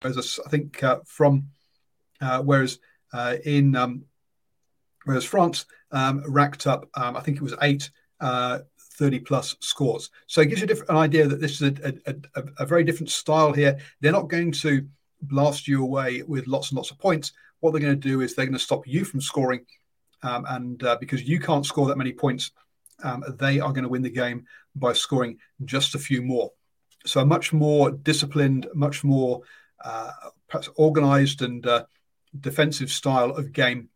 Whereas I think uh, from, uh, whereas uh, in, um, whereas France um, racked up, um, I think it was eight uh, 30 plus scores. So it gives you an idea that this is a, a, a, a, very different style here. They're not going to blast you away with lots and lots of points. What they're going to do is they're going to stop you from scoring. Um, and uh, because you can't score that many points, um, they are going to win the game by scoring just a few more. So a much more disciplined, much more perhaps organized and uh, defensive style of game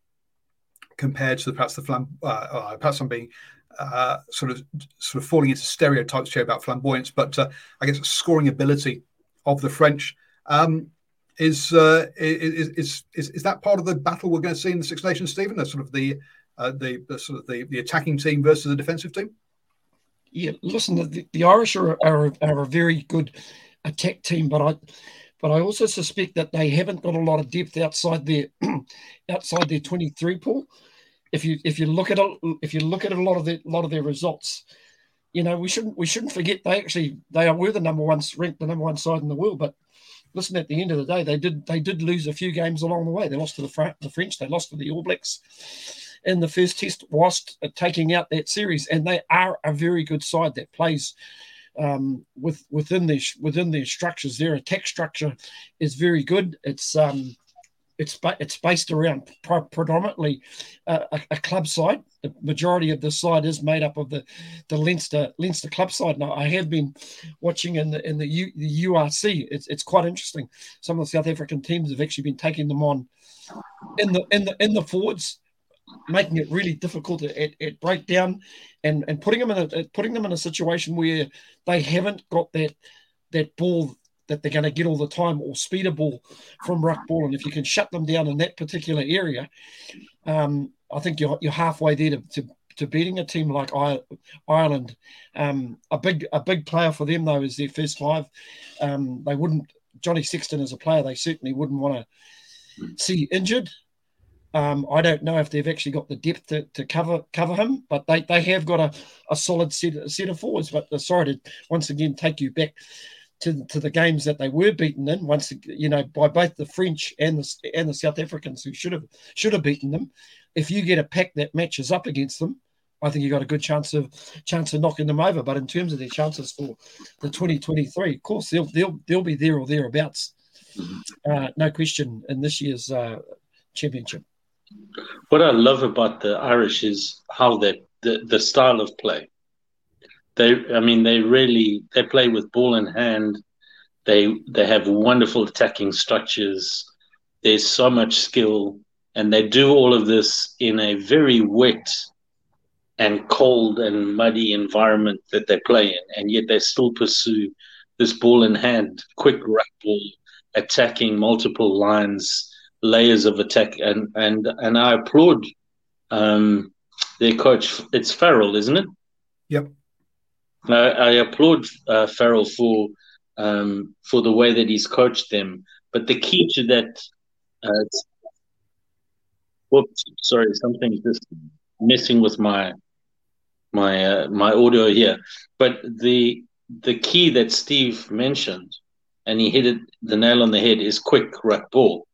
compared to perhaps the flam- uh, uh perhaps I'm being uh, sort of sort of falling into stereotypes here about flamboyance, but uh, I guess scoring ability of the French um, is, uh, is, is, is is that part of the battle we're going to see in the Six Nations, Stephen? The sort of the uh, the, the, sort of the, the attacking team versus the defensive team. Yeah, listen, the, the Irish are, are, are a very good attack team, but I but I also suspect that they haven't got a lot of depth outside their [CLEARS THROAT] outside their 23 pool. If you if you look at a, if you look at a lot of the lot of their results, you know we shouldn't we shouldn't forget they actually they are were the number one ranked the number one side in the world, but listen at the end of the day they did they did lose a few games along the way. They lost to the, the French, they lost to the All Blacks in the first test whilst uh, taking out that series, and they are a very good side that plays um, with within their within their structures. Their attack structure is very good. It's um, it's it's based around predominantly a, a, club side. The majority of the side is made up of the the Leinster Leinster club side. Now I have been watching in the in the, U, the URC. It's it's quite interesting. Some of the South African teams have actually been taking them on in the in the in the forwards, making it really difficult at, at breakdown, and and putting them in a putting them in a situation where they haven't got that that ball that they're going to get all the time or speed a ball from ruck ball. And if you can shut them down in that particular area, um, I think you're, you're halfway there to, to, to beating a team like Ireland. Um, a big a big player for them though is their first five. Um, they wouldn't Johnny Sexton as a player. They certainly wouldn't want to see injured. Um, I don't know if they've actually got the depth to, to cover cover him, but they, they have got a, a solid set, set of forwards. But uh, sorry to once again take you back to, to the games that they were beaten in once you know by both the French and the and the South Africans who should have should have beaten them. If you get a pack that matches up against them, I think you got a good chance of chance of knocking them over. But in terms of their chances for the 2023, of course they'll they'll they'll be there or thereabouts, uh, no question in this year's uh, championship. What I love about the Irish is how they the, the style of play. They, I mean, they really they play with ball in hand. They they have wonderful attacking structures. There's so much skill, and they do all of this in a very wet and cold and muddy environment that they play in, and yet they still pursue this ball in hand, quick ruck ball, attacking multiple lines, layers of attack, and and and I applaud um, their coach. It's Farrell, isn't it? Yep. I, I applaud uh, Farrell for um, for the way that he's coached them. But the key to that, uh, whoops, sorry, something's just messing with my my uh, my audio here. But the the key that Steve mentioned, and he hit it the nail on the head, is quick ruck ball.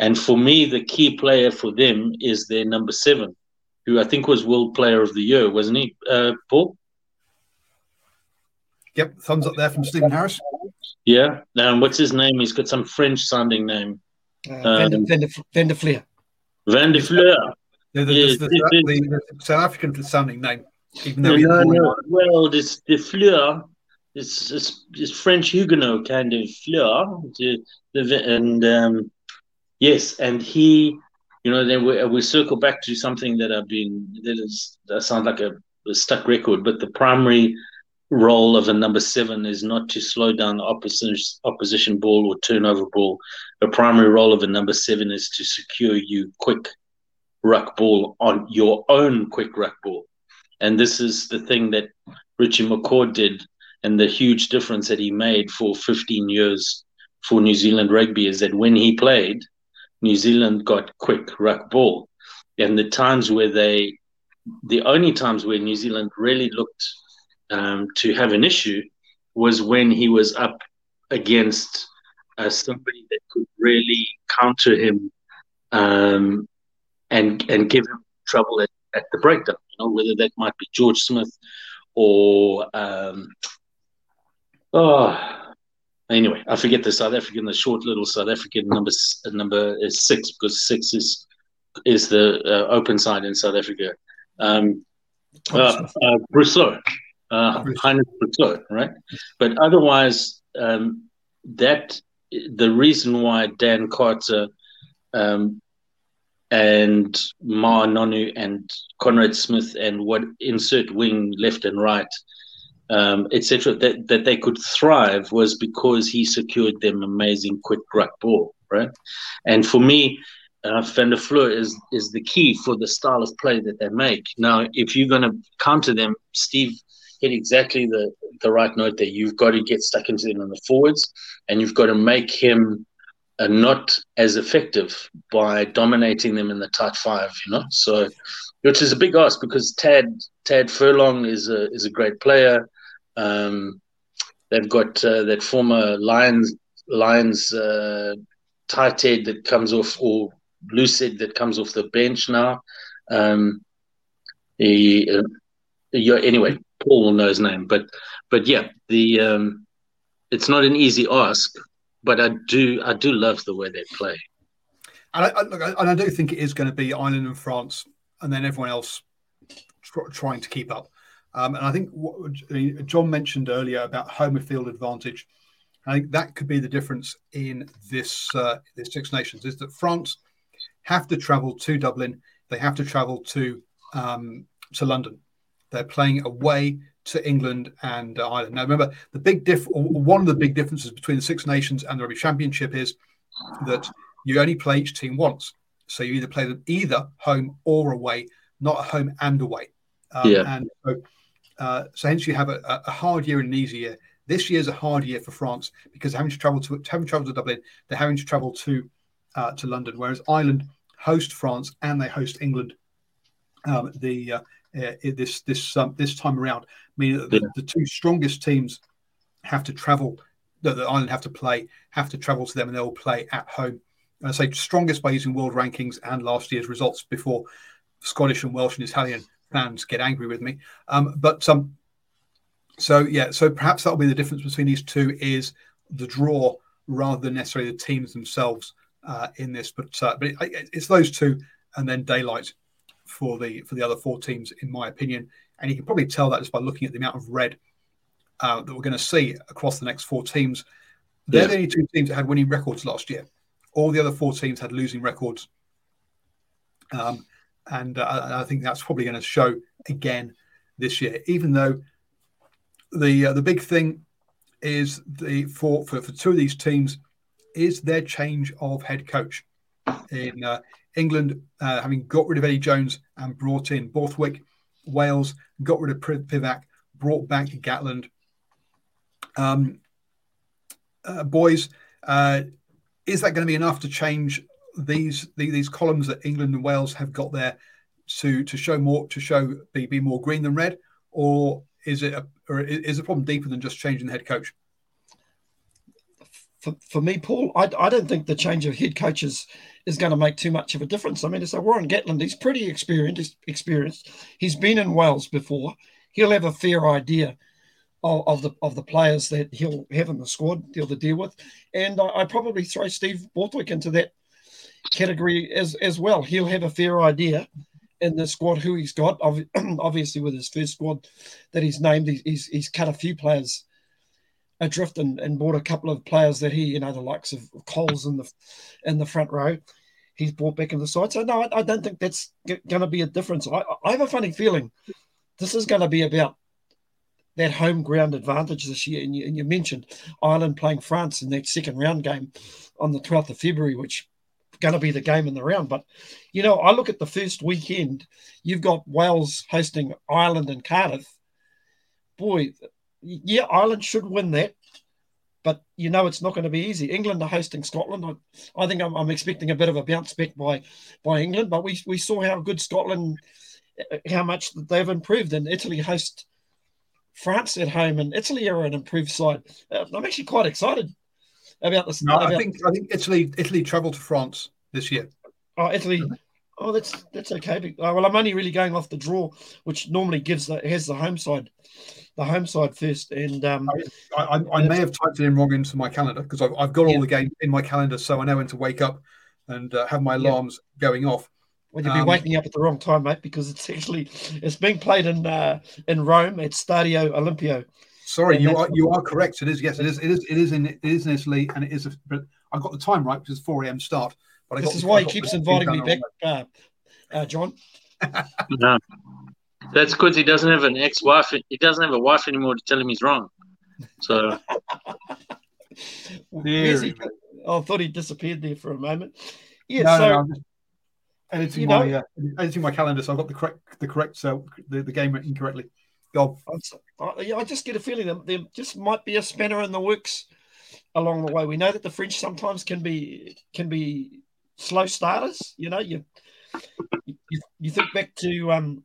And for me, the key player for them is their number seven, who I think was World Player of the Year, wasn't he, uh, Paul? Yep, thumbs up there from Stephen Harris. Yeah. Um, what's his name? He's got some French sounding name. Uh, um, Van, de, Van de Fleer. Van de Fleur. Yeah, the, Yes, the, the, is- the, the South African sounding name, even though No, no, well, this the Fleur it's, is is French Huguenot kind of Fleur, the, the, and um, yes, and he, you know, then we, uh, we circle back to something that I've been that is that sounds like a, a stuck record, but the primary role of a number seven is not to slow down the opposition opposition ball or turnover ball. The primary role of a number seven is to secure you quick ruck ball on your own quick ruck ball. And this is the thing that Richie McCaw did and the huge difference that he made for 15 years for New Zealand rugby is that when he played, New Zealand got quick ruck ball. And the times where they, the only times where New Zealand really looked um, to have an issue was when he was up against uh, somebody that could really counter him um, and and give him trouble at, at the breakdown. You know, whether that might be George Smith or um, oh, anyway, I forget the South African, the short little South African number number is six because six is is the uh, open side in South Africa. Um, uh, uh, Brüssow, uh, Heinrich Brüssow, right? But otherwise, um, that the reason why Dan Carter um, and Ma'a Nonu and Conrad Smith and what insert wing left and right, um, etc., that, that they could thrive was because he secured them amazing quick ruck ball, right? And for me, uh, Van der Fleur is is the key for the style of play that they make. Now, if you're going to counter them, Steve hit exactly the the right note there. You've got to get stuck into them on the forwards, and you've got to make him uh, not as effective by dominating them in the tight five. You know, so which is a big ask because Tad Tad Furlong is a is a great player. Um, they've got uh, that former Lions Lions uh, tight head that comes off or loose that comes off the bench now. Um, he, uh, yeah, anyway, Paul will know his name, but but yeah, the um, it's not an easy ask, but I do I do love the way they play. And I, I, look, I- and I do think it is going to be Ireland and France, and then everyone else tr- trying to keep up. Um, and I think what I mean, John mentioned earlier about home field advantage. I think that could be the difference in this uh, this Six Nations is that France have to travel to Dublin. They have to travel to um, to London. They're playing away to England and Ireland. Now, remember the big diff. One of the big differences between the Six Nations and the Rugby Championship is that you only play each team once. So you either play them either home or away, not home and away. Um, Yeah. And so, uh, so hence you have a, a- hard year and an easy year. This year is a hard year for France because having to travel to having to travel to Dublin, they're having to travel to uh, to London, whereas Ireland host France and they host England. Um, the uh, uh, this this um, this time around, meaning that the, Yeah. the two strongest teams have to travel that the Ireland have to play have to travel to them and they'll play at home. And I say strongest by using world rankings and last year's results before Scottish and Welsh and Italian fans get angry with me. Um, but um, so yeah, so perhaps that'll be the difference between these two is the draw rather than necessarily the teams themselves uh, in this. But uh, but it, it's those two, and then daylight for the for the other four teams, in my opinion. And you can probably tell that just by looking at the amount of red uh, that we're going to see across the next four teams. They're yeah. the only two teams that had winning records last year. All the other four teams had losing records. Um, and uh, I think that's probably going to show again this year, even though the uh, the big thing is the for, for, for two of these teams is their change of head coach in uh, England, uh, having got rid of Eddie Jones and brought in Borthwick. Wales got rid of Pivac, brought back Gatland. Um, uh, boys, uh, is that going to be enough to change these the, these columns that England and Wales have got there to to show more to show be, be more green than red, or is it a, or is the problem deeper than just changing the head coach? For, for me, Paul, I, I don't think the change of head coaches is going to make too much of a difference. I mean, it's a Warren Gatland. He's pretty experienced. Experienced. He's been in Wales before. He'll have a fair idea of, of the of the players that he'll have in the squad deal to deal with. And I, I probably throw Steve Borthwick into that category as as well. He'll have a fair idea in the squad who he's got. [CLEARS THROAT] Obviously, with his first squad that he's named, he's he's cut a few players adrift and, and bought a couple of players that he, you know, the likes of Coles in the in the front row. He's brought back in the side. So no, I, I don't think that's going to be a difference. I, I have a funny feeling this is going to be about that home ground advantage this year. And you, and you mentioned Ireland playing France in that second round game on the 12th of February, which going to be the game in the round. But, you know, I look at the first weekend, you've got Wales hosting Ireland and Cardiff. Boy, yeah, Ireland should win that. But you know it's not going to be easy. England are hosting Scotland. I, I think I'm, I'm, expecting a bit of a bounce back by by England. But we, we saw how good Scotland, how much they've improved. And Italy host France at home, and Italy are an improved side. Uh, I'm actually quite excited about this. No. I think I think Italy Italy travelled to France this year. Oh, Italy. Oh, that's that's okay. Uh, well, I'm only really going off the draw, which normally gives the has the home side, the home side first. And um, I, I, I may have typed it in wrong into my calendar because I've, I've got all the games in my calendar, so I know when to wake up and uh, have my alarms yeah. going off. Well, you'll be um, waking up at the wrong time, mate, because it's [LAUGHS] actually it's being played in uh, in Rome at Stadio Olimpico. Sorry, you are you are correct. It is yes, it is it is it is in it is in Italy, and it is. A, but I got the time right because it's four a.m. start. But I this got, is why he keeps inviting me back, uh, uh, John. [LAUGHS] no, that's because he doesn't have an ex-wife. He doesn't have a wife anymore to tell him he's wrong. So. [LAUGHS] he? I thought he disappeared there for a moment. Yeah, no, so no, no, editing my know, uh, editing my calendar, so I got the correct the correct so the, the game incorrectly. Go. I, I just get a feeling that there just might be a spanner in the works along the way. We know that the French sometimes can be can be slow starters. You know, you you, you think back to um,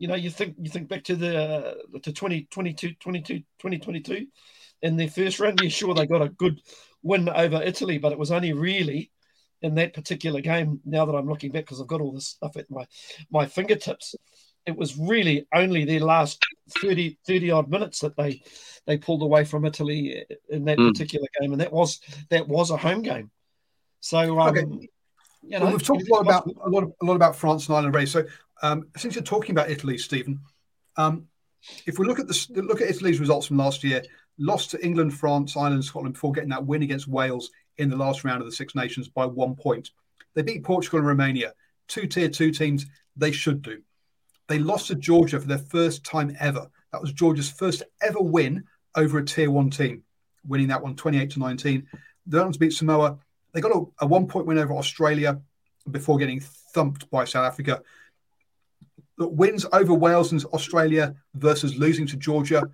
you know, you think you think back to the to 2022, 22, 2022 in their first round. Yeah, sure, they got a good win over Italy, but it was only really in that particular game. Now that I'm looking back, because I've got all this stuff at my my fingertips, it was really only their last 30, 30 odd minutes that they they pulled away from Italy in that mm. particular game, and that was that was a home game. So, um, okay. you know, well, we've talked a lot about a lot of, a lot about France and Ireland race. So, um, since you're talking about Italy, Stephen, um, if we look at the look at Italy's results from last year, lost to England, France, Ireland, Scotland before getting that win against Wales in the last round of the Six Nations by one point. They beat Portugal and Romania, two tier two teams. They should do. They lost to Georgia for their first time ever. That was Georgia's first ever win over a tier one team, winning that one 28 to 19. They went on to beat Samoa. They got a, a one point win over Australia before getting thumped by South Africa. The wins over Wales and Australia versus losing to Georgia.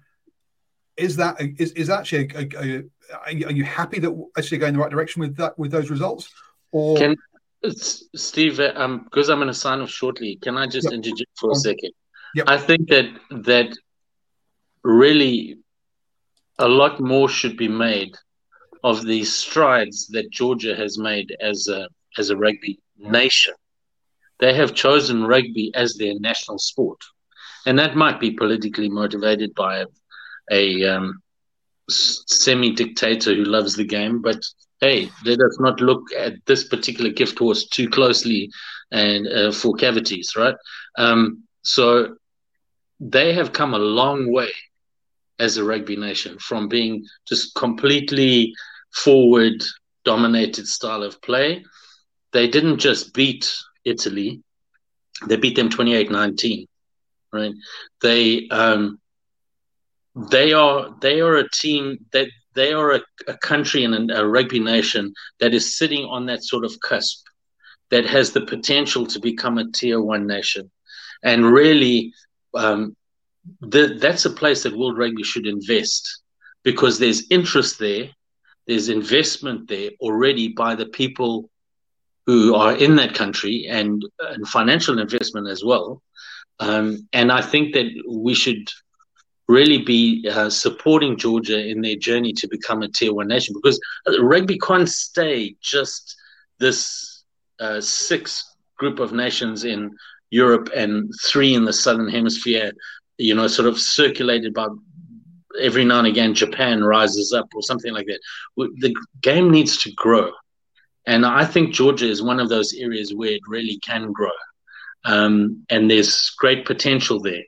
Is that is, is actually a, a, a, are you happy that actually going in the right direction with that with those results? Or Can, Steve, um, because I'm going to sign off shortly, can I just yep. interject for a second? Yep. I think that that really a lot more should be made of the strides that Georgia has made as a as a rugby nation. they have chosen rugby as their national sport, and that might be politically motivated by a, a um, semi-dictator who loves the game. But hey, let us not look at this particular gift horse too closely and uh, for cavities, right? Um, so they have come a long way as a rugby nation from being just completely forward dominated style of play. They didn't just beat Italy, they beat them 28-19, right? They um, they are they are a team that they are a, a country and a, a rugby nation that is sitting on that sort of cusp that has the potential to become a tier one nation. And really um, the, that's a place that world rugby should invest because there's interest there there's investment there already by the people who are in that country and, and financial investment as well. Um, and i think that we should really be uh, supporting Georgia in their journey to become a tier one nation because rugby can't stay just this uh, six group of nations in Europe and three in the southern hemisphere, you know, sort of circulated by every now and again Japan rises up or something like that. The game needs to grow. And I think Georgia is one of those areas where it really can grow. Um, and there's great potential there.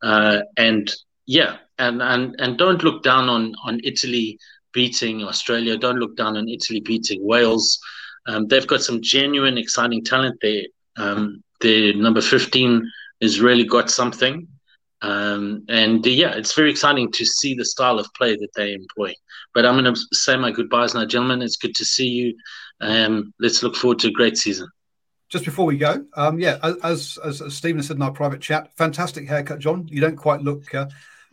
Uh, and yeah, and and and don't look down on on Italy beating Australia. Don't look down on Italy beating Wales. Um, they've got some genuine, exciting talent there. Um, the number fifteen has really got something. Um, and uh, yeah, it's very exciting to see the style of play that they employ. But I'm going to say my goodbyes now, gentlemen. It's good to see you. Um, let's look forward to a great season. Just before we go, um, yeah, as, as, as Stephen said in our private chat, fantastic haircut, John. You don't quite look uh,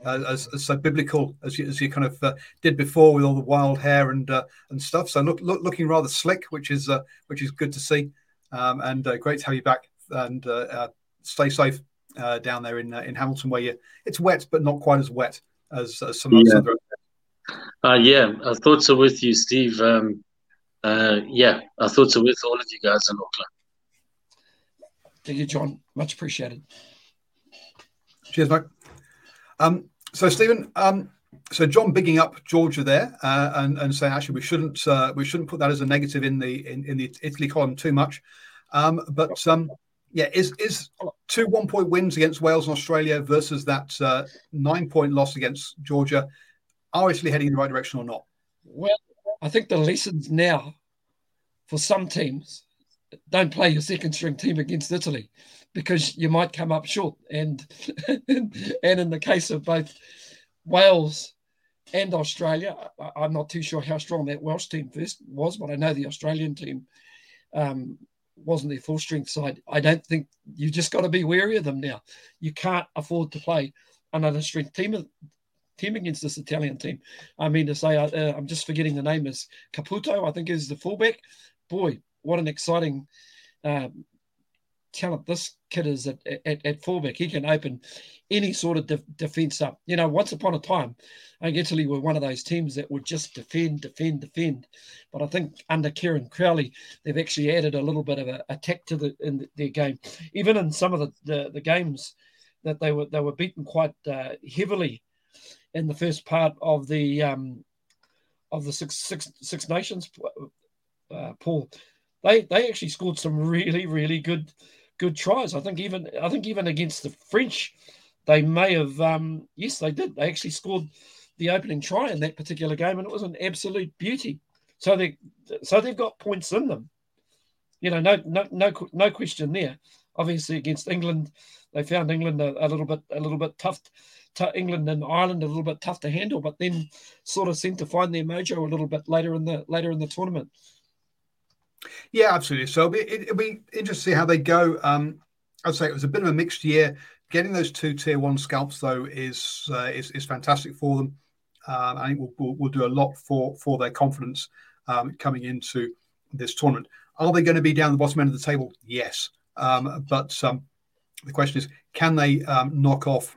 uh, as, as, so biblical as you, as you kind of uh, did before with all the wild hair and uh, and stuff. So look, look, looking rather slick, which is uh, which is good to see, um, and uh, great to have you back. And uh, stay safe down there in in Hamilton, where you it's wet but not quite as wet as, as some yeah. other. yeah, our thoughts are with you, Steve. Um, yeah, our thoughts are with all of you guys in Auckland. Thank you, John. Much appreciated. Cheers, mate. Um, so Stephen, um, so John bigging up Georgia there uh, and, and saying actually we shouldn't uh, we shouldn't put that as a negative in the in, in the Italy column too much. Um, but um, yeah, is is two one point wins against Wales and Australia versus that uh, nine point loss against Georgia are Italy heading in the right direction or not? Well, I think the lessons now for some teams don't play your second string team against Italy because you might come up short. And [LAUGHS] and in the case of both Wales and Australia, I'm not too sure how strong that Welsh team first was, but I know the Australian team um, wasn't their full strength side. I don't think you've just got to be wary of them now. You can't afford to play another strength team team against this Italian team. I mean to say, uh, I'm just forgetting the name is Caputo. I think is the fullback. Boy, what an exciting uh, talent this kid is at, at, at fullback. He can open any sort of de- defense up. You know, once upon a time, I think Italy were one of those teams that would just defend, defend, defend. But I think under Kieran Crowley, they've actually added a little bit of a attack to the in the, their game. Even in some of the, the, the, games that they were they were beaten quite uh, heavily in the first part of the um, of the six six six nations. Uh, Paul, they they actually scored some really really good good tries. I think even I think even against the French, they may have um, yes they did. They actually scored the opening try in that particular game, and it was an absolute beauty. So they so they've got points in them. You know, no no no no question there. Obviously against England, they found England a, a little bit a little bit tough. To England and Ireland a little bit tough to handle, but then sort of seemed to find their mojo a little bit later in the later in the tournament. Yeah, absolutely. So it, will be interesting to see how they go. Um, I'd say it was a bit of a mixed year. Getting those two tier one scalps though is uh, is, is fantastic for them. Um, I think we'll, we'll, we'll, do a lot for for their confidence um, coming into this tournament. Are they going to be down the bottom end of the table? Yes, um, but um, the question is, can they knock off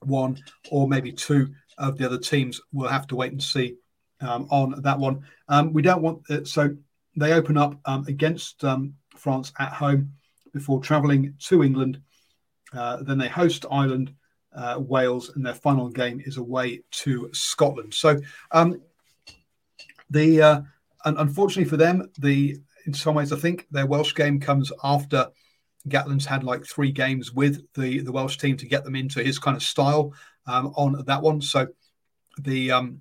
one or maybe two of the other teams? We'll have to wait and see on that one. we don't want uh, so they open up um, against um, France at home, before travelling to England. Uh, then they host Ireland, uh, Wales, and their final game is away to Scotland. So, um, the uh, unfortunately for them, the in some ways I think their Welsh game comes after Gatland's had like three games with the the Welsh team to get them into his kind of style um, on that one. So the um,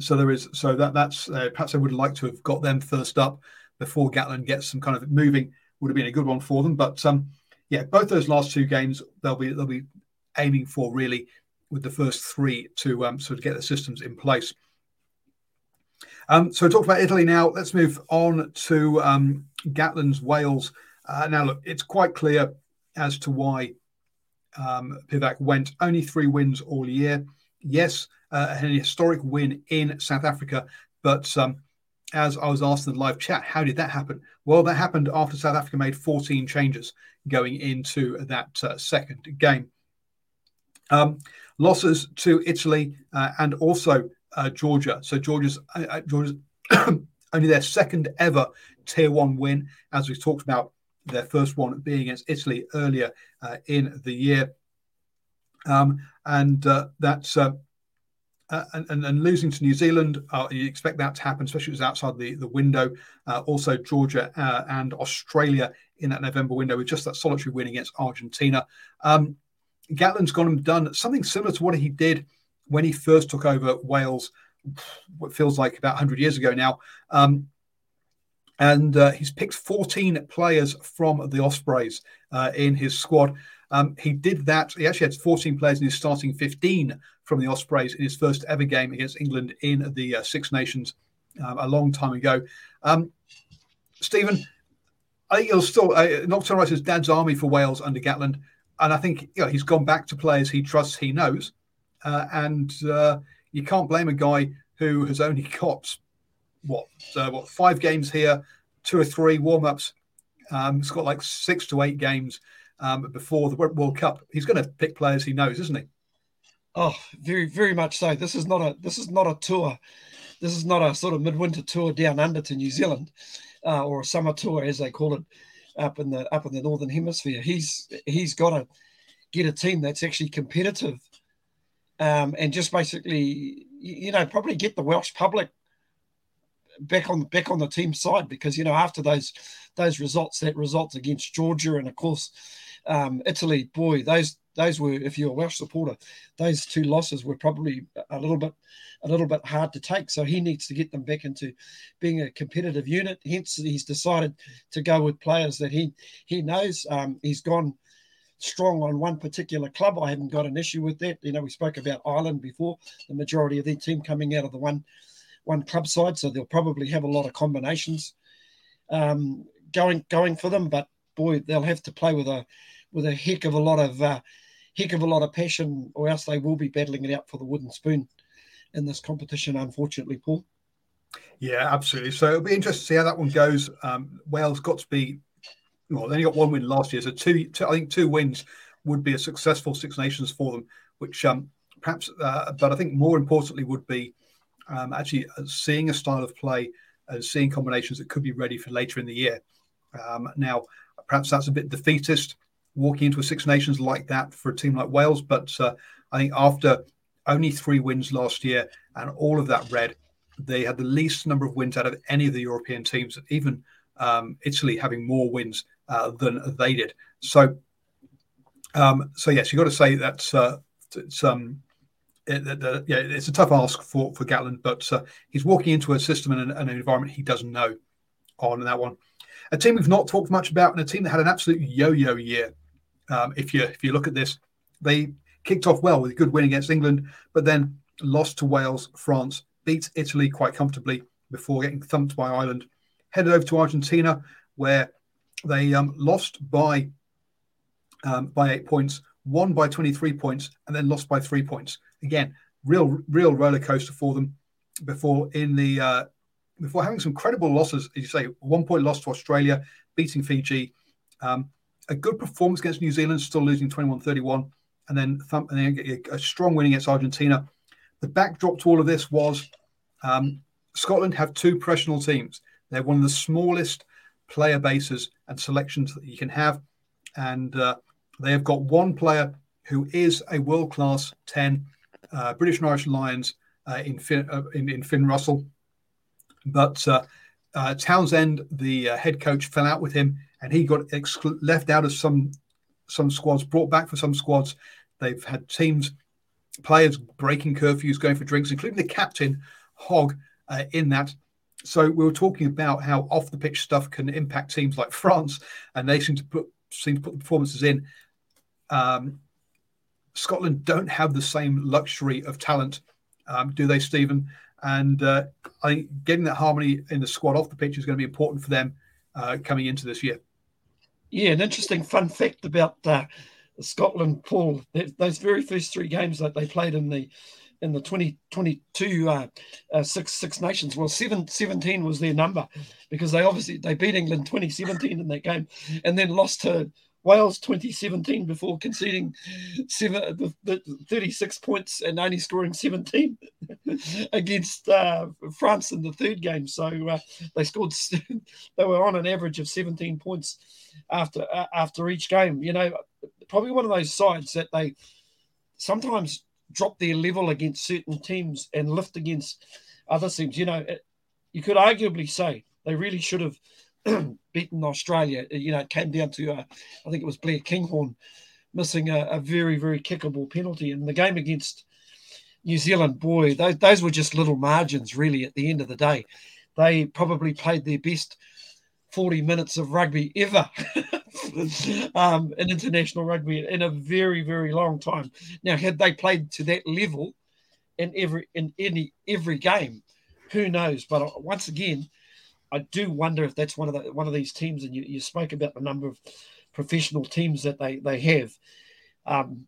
so there is so that that's uh, perhaps I would like to have got them first up before Gatland gets some kind of moving. Would have been a good one for them, but um, yeah, both those last two games they'll be they'll be aiming for really with the first three to um, sort of get the systems in place. Um, so talk about Italy now. Let's move on to um, Gatland's Wales. Uh, now, look, it's quite clear as to why um, Pivac went. Only three wins all year. Yes, uh, an historic win in South Africa, but um, as I was asked in the live chat, how did that happen? Well, that happened after South Africa made 14 changes going into that uh, second game. Um, losses to Italy uh, and also uh, Georgia. So Georgia's, uh, uh Georgia's [COUGHS] only their second ever tier one win, as we've talked about. Their first one being against Italy earlier in the year, um, and uh, that's uh, and, and, and, losing to New Zealand, you expect that to happen, especially it was outside the, the window. also, Georgia and Australia in that November window with just that solitary win against Argentina. Um, Gatland's gone and done something similar to what he did when he first took over Wales, what feels like about 100 years ago now. Um, and uh, he's picked 14 players from the Ospreys uh, in his squad. Um, he did that. He actually had 14 players in his starting 15 from the Ospreys in his first ever game against England in the uh, Six Nations um, a long time ago. Um, Stephen, I think he'll still uh, Nocturne his dad's army for Wales under Gatland, and I think you know, he's gone back to players he trusts, he knows, uh, and uh, you can't blame a guy who has only got what uh, what five games here, two or three warm ups. Um, he's got like six to eight games um, before the World Cup. He's going to pick players he knows, isn't he? Oh, very very much so. This is not a this is not a tour. This is not a sort of midwinter tour down under to New Zealand, uh, or a summer tour as they call it up in the up in the northern hemisphere. He's he's got to get a team that's actually competitive um, and just basically, you know, probably get the Welsh public back on back on the team side because you know after those those results, that results against Georgia and of course um, Italy, boy, those those were if you're a Welsh supporter, those two losses were probably a little bit a little bit hard to take. So he needs to get them back into being a competitive unit. Hence, he's decided to go with players that he he knows. Um, he's gone strong on one particular club. I haven't got an issue with that. You know, we spoke about Ireland before. The majority of their team coming out of the one one club side, so they'll probably have a lot of combinations um, going going for them. But boy, they'll have to play with a with a heck of a lot of uh, heck of a lot of passion, or else they will be battling it out for the wooden spoon in this competition. Unfortunately, Paul. Yeah, absolutely. So it'll be interesting to see how that one goes. Um, Wales got to be well, they only got one win last year, so two, two, I think two wins would be a successful Six Nations for them, which um, perhaps, uh, but I think more importantly would be um, actually uh, seeing a style of play and seeing combinations that could be ready for later in the year. Um, now, perhaps that's a bit defeatist walking into a Six Nations like that for a team like Wales, but uh, I think after only three wins last year and all of that red, they had the least number of wins out of any of the European teams, even um, Italy having more wins uh, than they did. So, um, so yes, you've got to say that uh, it's um, it, it, yeah, it's a tough ask for for Gatland, but uh, he's walking into a system and an, an, environment he doesn't know on that one. A team we've not talked much about, and a team that had an absolute yo-yo year. Um, if you if you look at this, they kicked off well with a good win against England, but then lost to Wales, France, beat Italy quite comfortably before getting thumped by Ireland. Headed over to Argentina, where they um, lost by um, by eight points, won by 23 points, and then lost by three points. Again, real real roller coaster for them. Before in the uh, before having some credible losses, as you say, one point loss to Australia, beating Fiji, um, a good performance against New Zealand, still losing 21-31, and then thump, and then a, strong win against Argentina. The backdrop to all of this was um, Scotland have two professional teams. They're one of the smallest player bases and selections that you can have. And uh, they have got one player who is a world class 10 uh, British and Irish Lions uh, in, Finn, uh, in, in, Finn Russell. But uh, Townsend, the head coach, fell out with him and he got left out of some some squads, brought back for some squads. They've had teams, players breaking curfews, going for drinks, including the captain, Hogg, in that so we were talking about how off the pitch stuff can impact teams like [LAUGHS] France, and they seem to put seem to put the performances in. Um, Scotland don't have the same luxury of talent, um, do they, Stephen? And uh, I think getting that harmony in the squad off the pitch is going to be important for them uh, coming into this year. Yeah, an interesting fun fact about uh, Scotland, Paul. Those very first three games that they played in the in the 2022 uh, uh, six six nations. Well, seven, 17 was their number because they obviously they beat England 2017 in that game, and then lost to Wales 2017 before conceding seven, the, the 36 points and only scoring 17 [LAUGHS] against uh, France in the third game. So uh, they scored. [LAUGHS] They were on an average of 17 points after uh, after each game. You know, probably one of those sides that they sometimes drop their level against certain teams and lift against other teams. You know, you could arguably say they really should have [CLEARS THROAT] beaten Australia. You know, it came down to, uh, I think it was Blair Kinghorn missing a, a, very, very kickable penalty. in the game against New Zealand, boy, those, those were just little margins, really, at the end of the day. They probably played their best 40 minutes of rugby ever. [LAUGHS] um, in international rugby in a very, very long time. Now, had they played to that level in every in any every game, who knows? But uh, once again, I do wonder if that's one of the one of these teams. And you, you spoke about the number of professional teams that they they have. Um,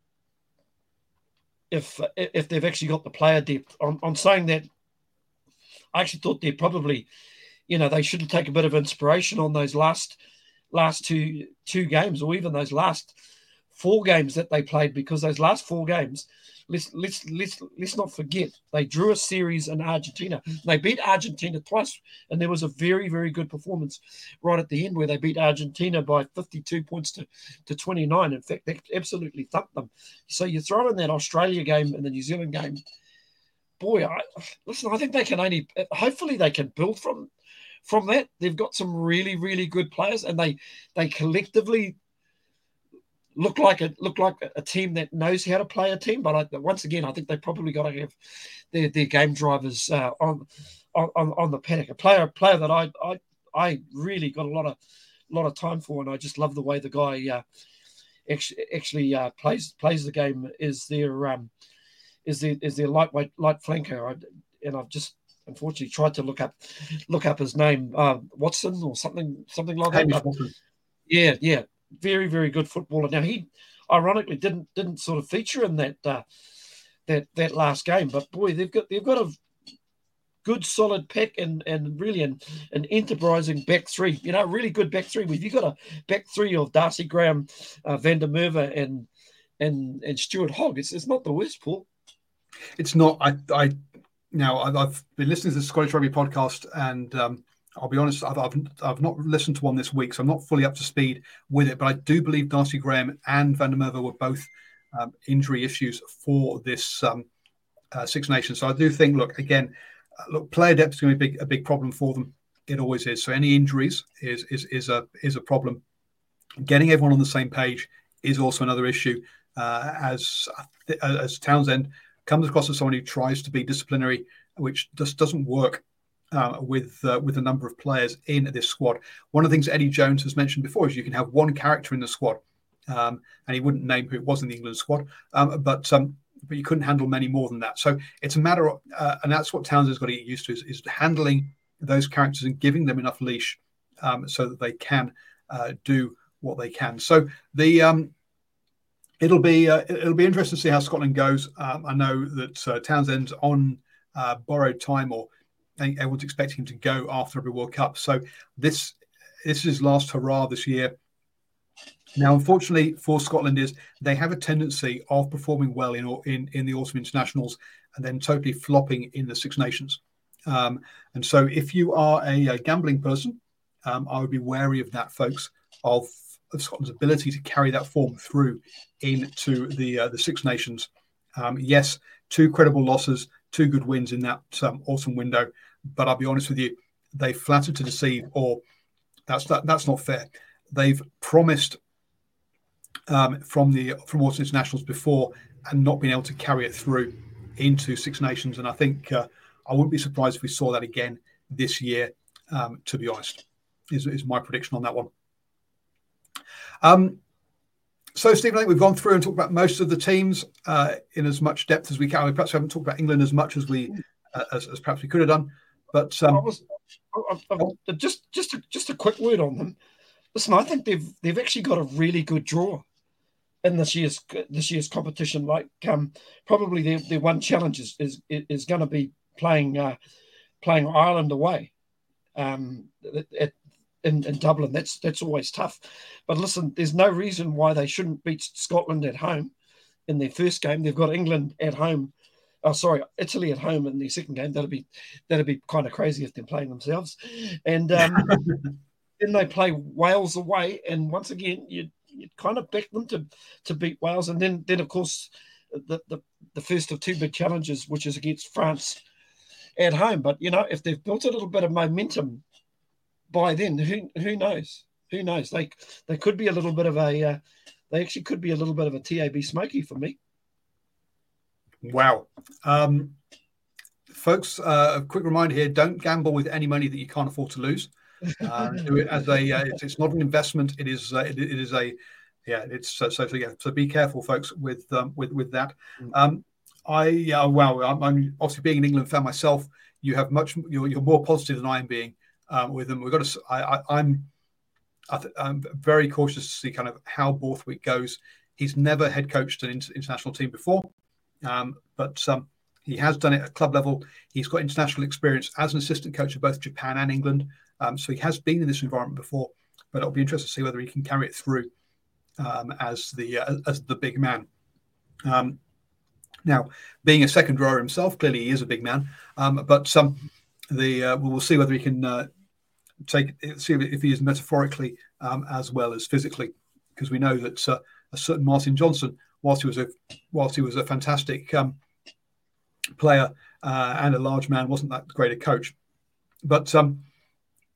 if if they've actually got the player depth, I'm, saying that. I actually thought they're probably, you know, they should take a bit of inspiration on those last last two two games, or even those last four games that they played, because those last four games, let's let's let's let's not forget they drew a series in Argentina. They beat Argentina twice, and there was a very very good performance right at the end where they beat Argentina by 52 points to, to 29. In fact, they absolutely thumped them. So you throw in that Australia game and the New Zealand game. Boy, I, listen, I think they can only hopefully they can build from from that, they've got some really, really good players, and they they collectively look like a look like a team that knows how to play a team. But I, once again, I think they probably got to have their, their game drivers uh, on, on on the paddock. A player player that I I I really got a lot of lot of time for, and I just love the way the guy uh, actually actually uh, plays plays the game. Is their um, is their is their lightweight light flanker, I, and I've just unfortunately tried to look up look up his name, uh, Watson or something something like that. Watson. Yeah, yeah, very very good footballer. Now he ironically didn't didn't sort of feature in that uh, that that last game, but boy, they've got they've got a good solid pack and and really an, an enterprising back three. You know, really good back three. If you got a back three of Darcy Graham, uh, Van der Merwe, and and and Stuart Hogg, it's, it's not the worst, Paul. It's not. I I now I've been listening to the Scottish Rugby podcast, and um, I'll be honest, I've, I've, I've not listened to one this week, so I'm not fully up to speed with it. But I do believe Darcy Graham and Van der Merwe were both um, injury issues for this um, uh, Six Nations. So I do think, look, again, uh, look, player depth is going to be a big, a big problem for them. It always is. So any injuries is is is a is a problem. Getting everyone on the same page is also another issue. Uh, as as Townsend comes across as someone who tries to be disciplinary, which just doesn't work uh, with uh, with a number of players in this squad. One of the things Eddie Jones has mentioned before is you can have one character in the squad, um, and he wouldn't name who it was in the England squad, um, but um, but you couldn't handle many more than that. So it's a matter of, uh, and that's what Townsend's got to get used to is, is handling those characters and giving them enough leash um, so that they can uh, do what they can. So the um, it'll be uh, it'll be interesting to see how Scotland goes. Um, I know that Townsend's on borrowed time, or everyone's expecting him to go after every World Cup. So this this is his last hurrah this year. Now, unfortunately for Scotland, is they have a tendency of performing well in in, in the autumn internationals and then totally flopping in the Six Nations. Um, and so, if you are a, a gambling person um, I would be wary of that, folks, of, of Scotland's ability to carry that form through into the uh, the Six Nations. Um, yes, two credible losses, two good wins in that um, autumn window, but I'll be honest with you, they flatter to deceive, or that's that, that's not fair. They've promised um, from the from autumn internationals before and not been able to carry it through into Six Nations, and I think uh, I wouldn't be surprised if we saw that again this year. Um, to be honest, is, is my prediction on that one. Um, so, Stephen, I think we've gone through and talked about most of the teams uh, in as much depth as we can. We perhaps haven't talked about England as much as we uh, as, as, perhaps we could have done. But um, I was, I, I, just just a, just a quick word on them. Listen, I think they've they've actually got a really good draw in this year's this year's competition. Like um, probably their, their one challenge is is, is going to be playing uh, playing Ireland away um, at, in, in Dublin. That's that's always tough. But listen, there's no reason why they shouldn't beat Scotland at home in their first game. They've got England at home. Oh, sorry, Italy at home in their second game. That'll be that'll be kind of crazy if they're playing themselves. And um, [LAUGHS] then they play Wales away, and once again, you you kind of back them to to beat Wales. And then then of course the the, the first of two big challenges, which is against France at home. But you know, if they've built a little bit of momentum by then, who who knows? Who knows? They they could be a little bit of a uh, they actually could be a little bit of a TAB smoky for me. Wow. Um, folks, uh, a quick reminder here: don't gamble with any money that you can't afford to lose. Uh, do it as a uh, it's, it's, not an investment. It is uh, it, it is a yeah. It's so, so yeah. So be careful, folks, with um, with with that. Mm. Um, I yeah. Wow. I'm, I'm obviously being an England fan myself. You have much. You're, you're more positive than I am being um, with them. We've got to. I, I, am I am very cautious to see kind of how Borthwick goes. He's never head coached an international team before, um, but um, he has done it at club level. He's got international experience as an assistant coach of both Japan and England, um, so he has been in this environment before. But it'll be interesting to see whether he can carry it through um, as the uh, as the big man. Um, now, being a second rower himself, clearly he is a big man. Um, but the uh, we'll see whether he can uh, take see if he is metaphorically um, as well as physically, because we know that uh, a certain Martin Johnson, whilst he was a whilst he was a fantastic um, player uh, and a large man, wasn't that great a coach. But um,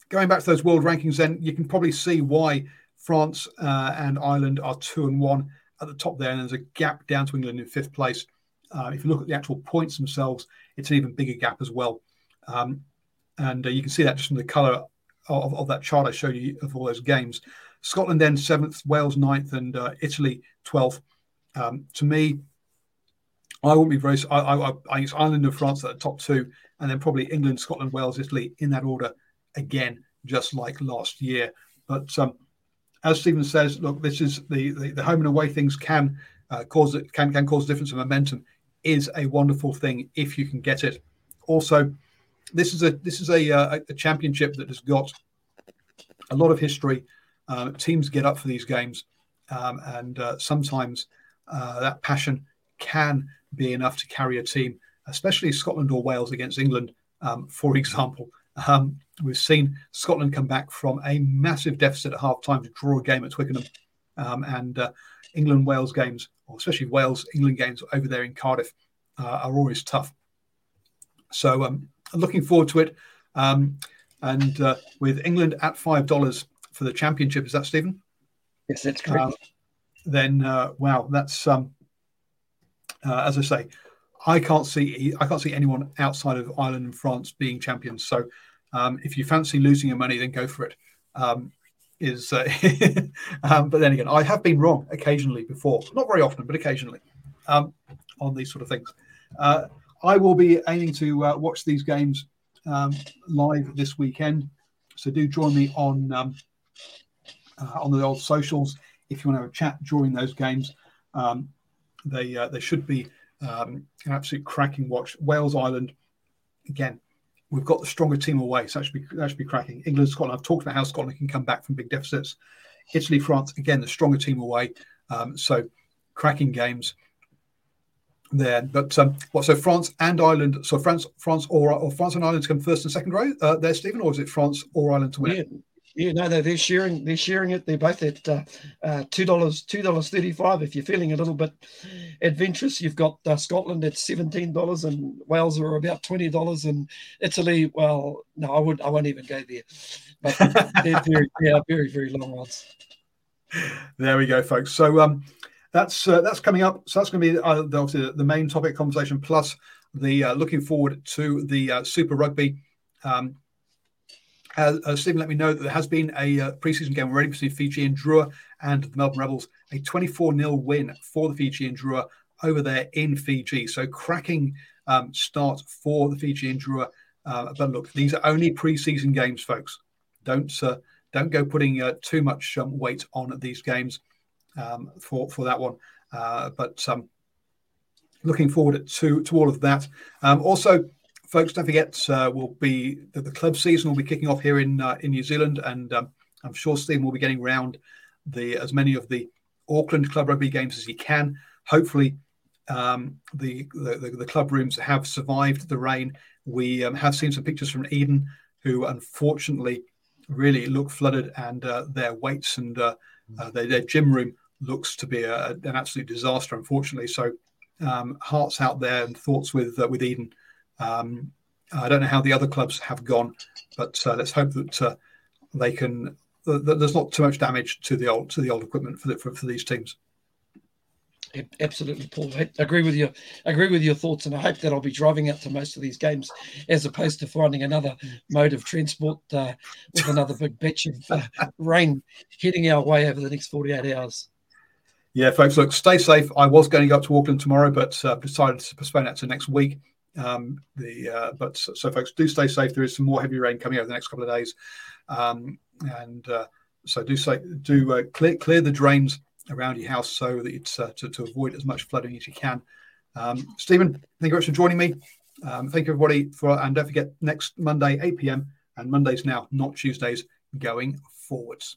going back to those world rankings, then you can probably see why France uh, and Ireland are two and one at the top there, and there's a gap down to England in fifth place. Uh, if you look at the actual points themselves, it's an even bigger gap as well. Um, and uh, you can see that just from the colour of, of, that chart I showed you of all those games. Scotland then seventh, Wales ninth, and uh, Italy twelfth. Um, to me, I wouldn't be very. I, I, I think it's Ireland and France at the top two, and then probably England, Scotland, Wales, Italy in that order again, just like last year. But um, as Stephen says, look, this is the, the, the home and away things can uh, cause can can cause a difference of momentum. Is a wonderful thing if you can get it. Also, this is a this is a, uh, a championship that has got a lot of history. Uh, teams get up for these games, um, and uh, sometimes uh, that passion can be enough to carry a team, especially Scotland or Wales against England, um, for example. Um, we've seen Scotland come back from a massive deficit at half time to draw a game at Twickenham, um, and uh, England Wales games, or especially Wales England games over there in Cardiff, uh, are always tough. So um, looking forward to it. Um, and uh, with England at five dollars for the championship, is that Stephen? Yes, that's correct. Then uh, wow, that's um, uh, as I say, I can't see I can't see anyone outside of Ireland and France being champions. So um, if you fancy losing your money, then go for it. Um, is uh, [LAUGHS] um, but then again, I have been wrong occasionally before, not very often, but occasionally um, on these sort of things. Uh, I will be aiming to uh, watch these games um, live this weekend. So do join me on uh, on the old socials if you want to have a chat during those games. Um, they uh, they should be um, an absolute cracking watch. Wales Ireland again. We've got the stronger team away, so that should be that should be cracking. England Scotland. I've talked about how Scotland can come back from big deficits. Italy France again, the stronger team away. Um, so cracking games there. But um, what? So France and Ireland. So France, France or, or France and Ireland to come first and second row uh, there, Stephen, or is it France or Ireland to win? Yeah. Yeah, no, they're, sharing. They're sharing it. They're both at uh, uh, two dollars, two dollars thirty-five. If you're feeling a little bit adventurous, you've got uh, Scotland at seventeen dollars, and Wales are about twenty dollars, and Italy. Well, no, I would. I won't even go there. But they're very, yeah, very, very long odds. There we go, folks. So um, that's uh, that's coming up. So that's going to be uh, the, obviously the main topic conversation, plus the looking forward to the Super Rugby. Um, uh, uh, Stephen let me know that there has been a uh, preseason game already between Fijian Drua and the Melbourne Rebels, a 24 0 win for the Fijian Drua over there in Fiji. So cracking um, start for the Fijian Drua. Uh, but look, these are only preseason games, folks. Don't uh, don't go putting uh, too much um, weight on these games um, for for that one. but um, looking forward to to all of that. Um, also, folks, don't forget, uh, will be the, the, club season will be kicking off here in uh, in New Zealand, and um, I'm sure Stephen will be getting round the as many of the Auckland club rugby games as he can. Hopefully, um, the, the, the club rooms have survived the rain. We um, have seen some pictures from Eden, who unfortunately really look flooded, and uh, their weights and uh, uh, their, their, gym room looks to be a, an absolute disaster, unfortunately. So, um, hearts out there and thoughts with uh, with Eden. Um, I don't know how the other clubs have gone, but uh, let's hope that uh, they can. That there's not too much damage to the old to the old equipment for the, for, for these teams. Absolutely, Paul. I agree with you. I agree with your thoughts, and I hope that I'll be driving out to most of these games, as opposed to finding another mode of transport uh, with another big [LAUGHS] batch of uh, rain heading our way over the next 48 hours. Yeah, folks, look, stay safe. I was going to go up to Auckland tomorrow, but uh, decided to postpone that to next week. Um, the uh, but so, so, folks, do stay safe. There is some more heavy rain coming over the next couple of days, um, and uh, so do say do uh, clear clear the drains around your house so that it's uh, to, to avoid as much flooding as you can. Um, Stephen, thank you very much for joining me. Um, thank you everybody for, and don't forget next Monday 8 p.m. and Mondays now, not Tuesdays, going forwards.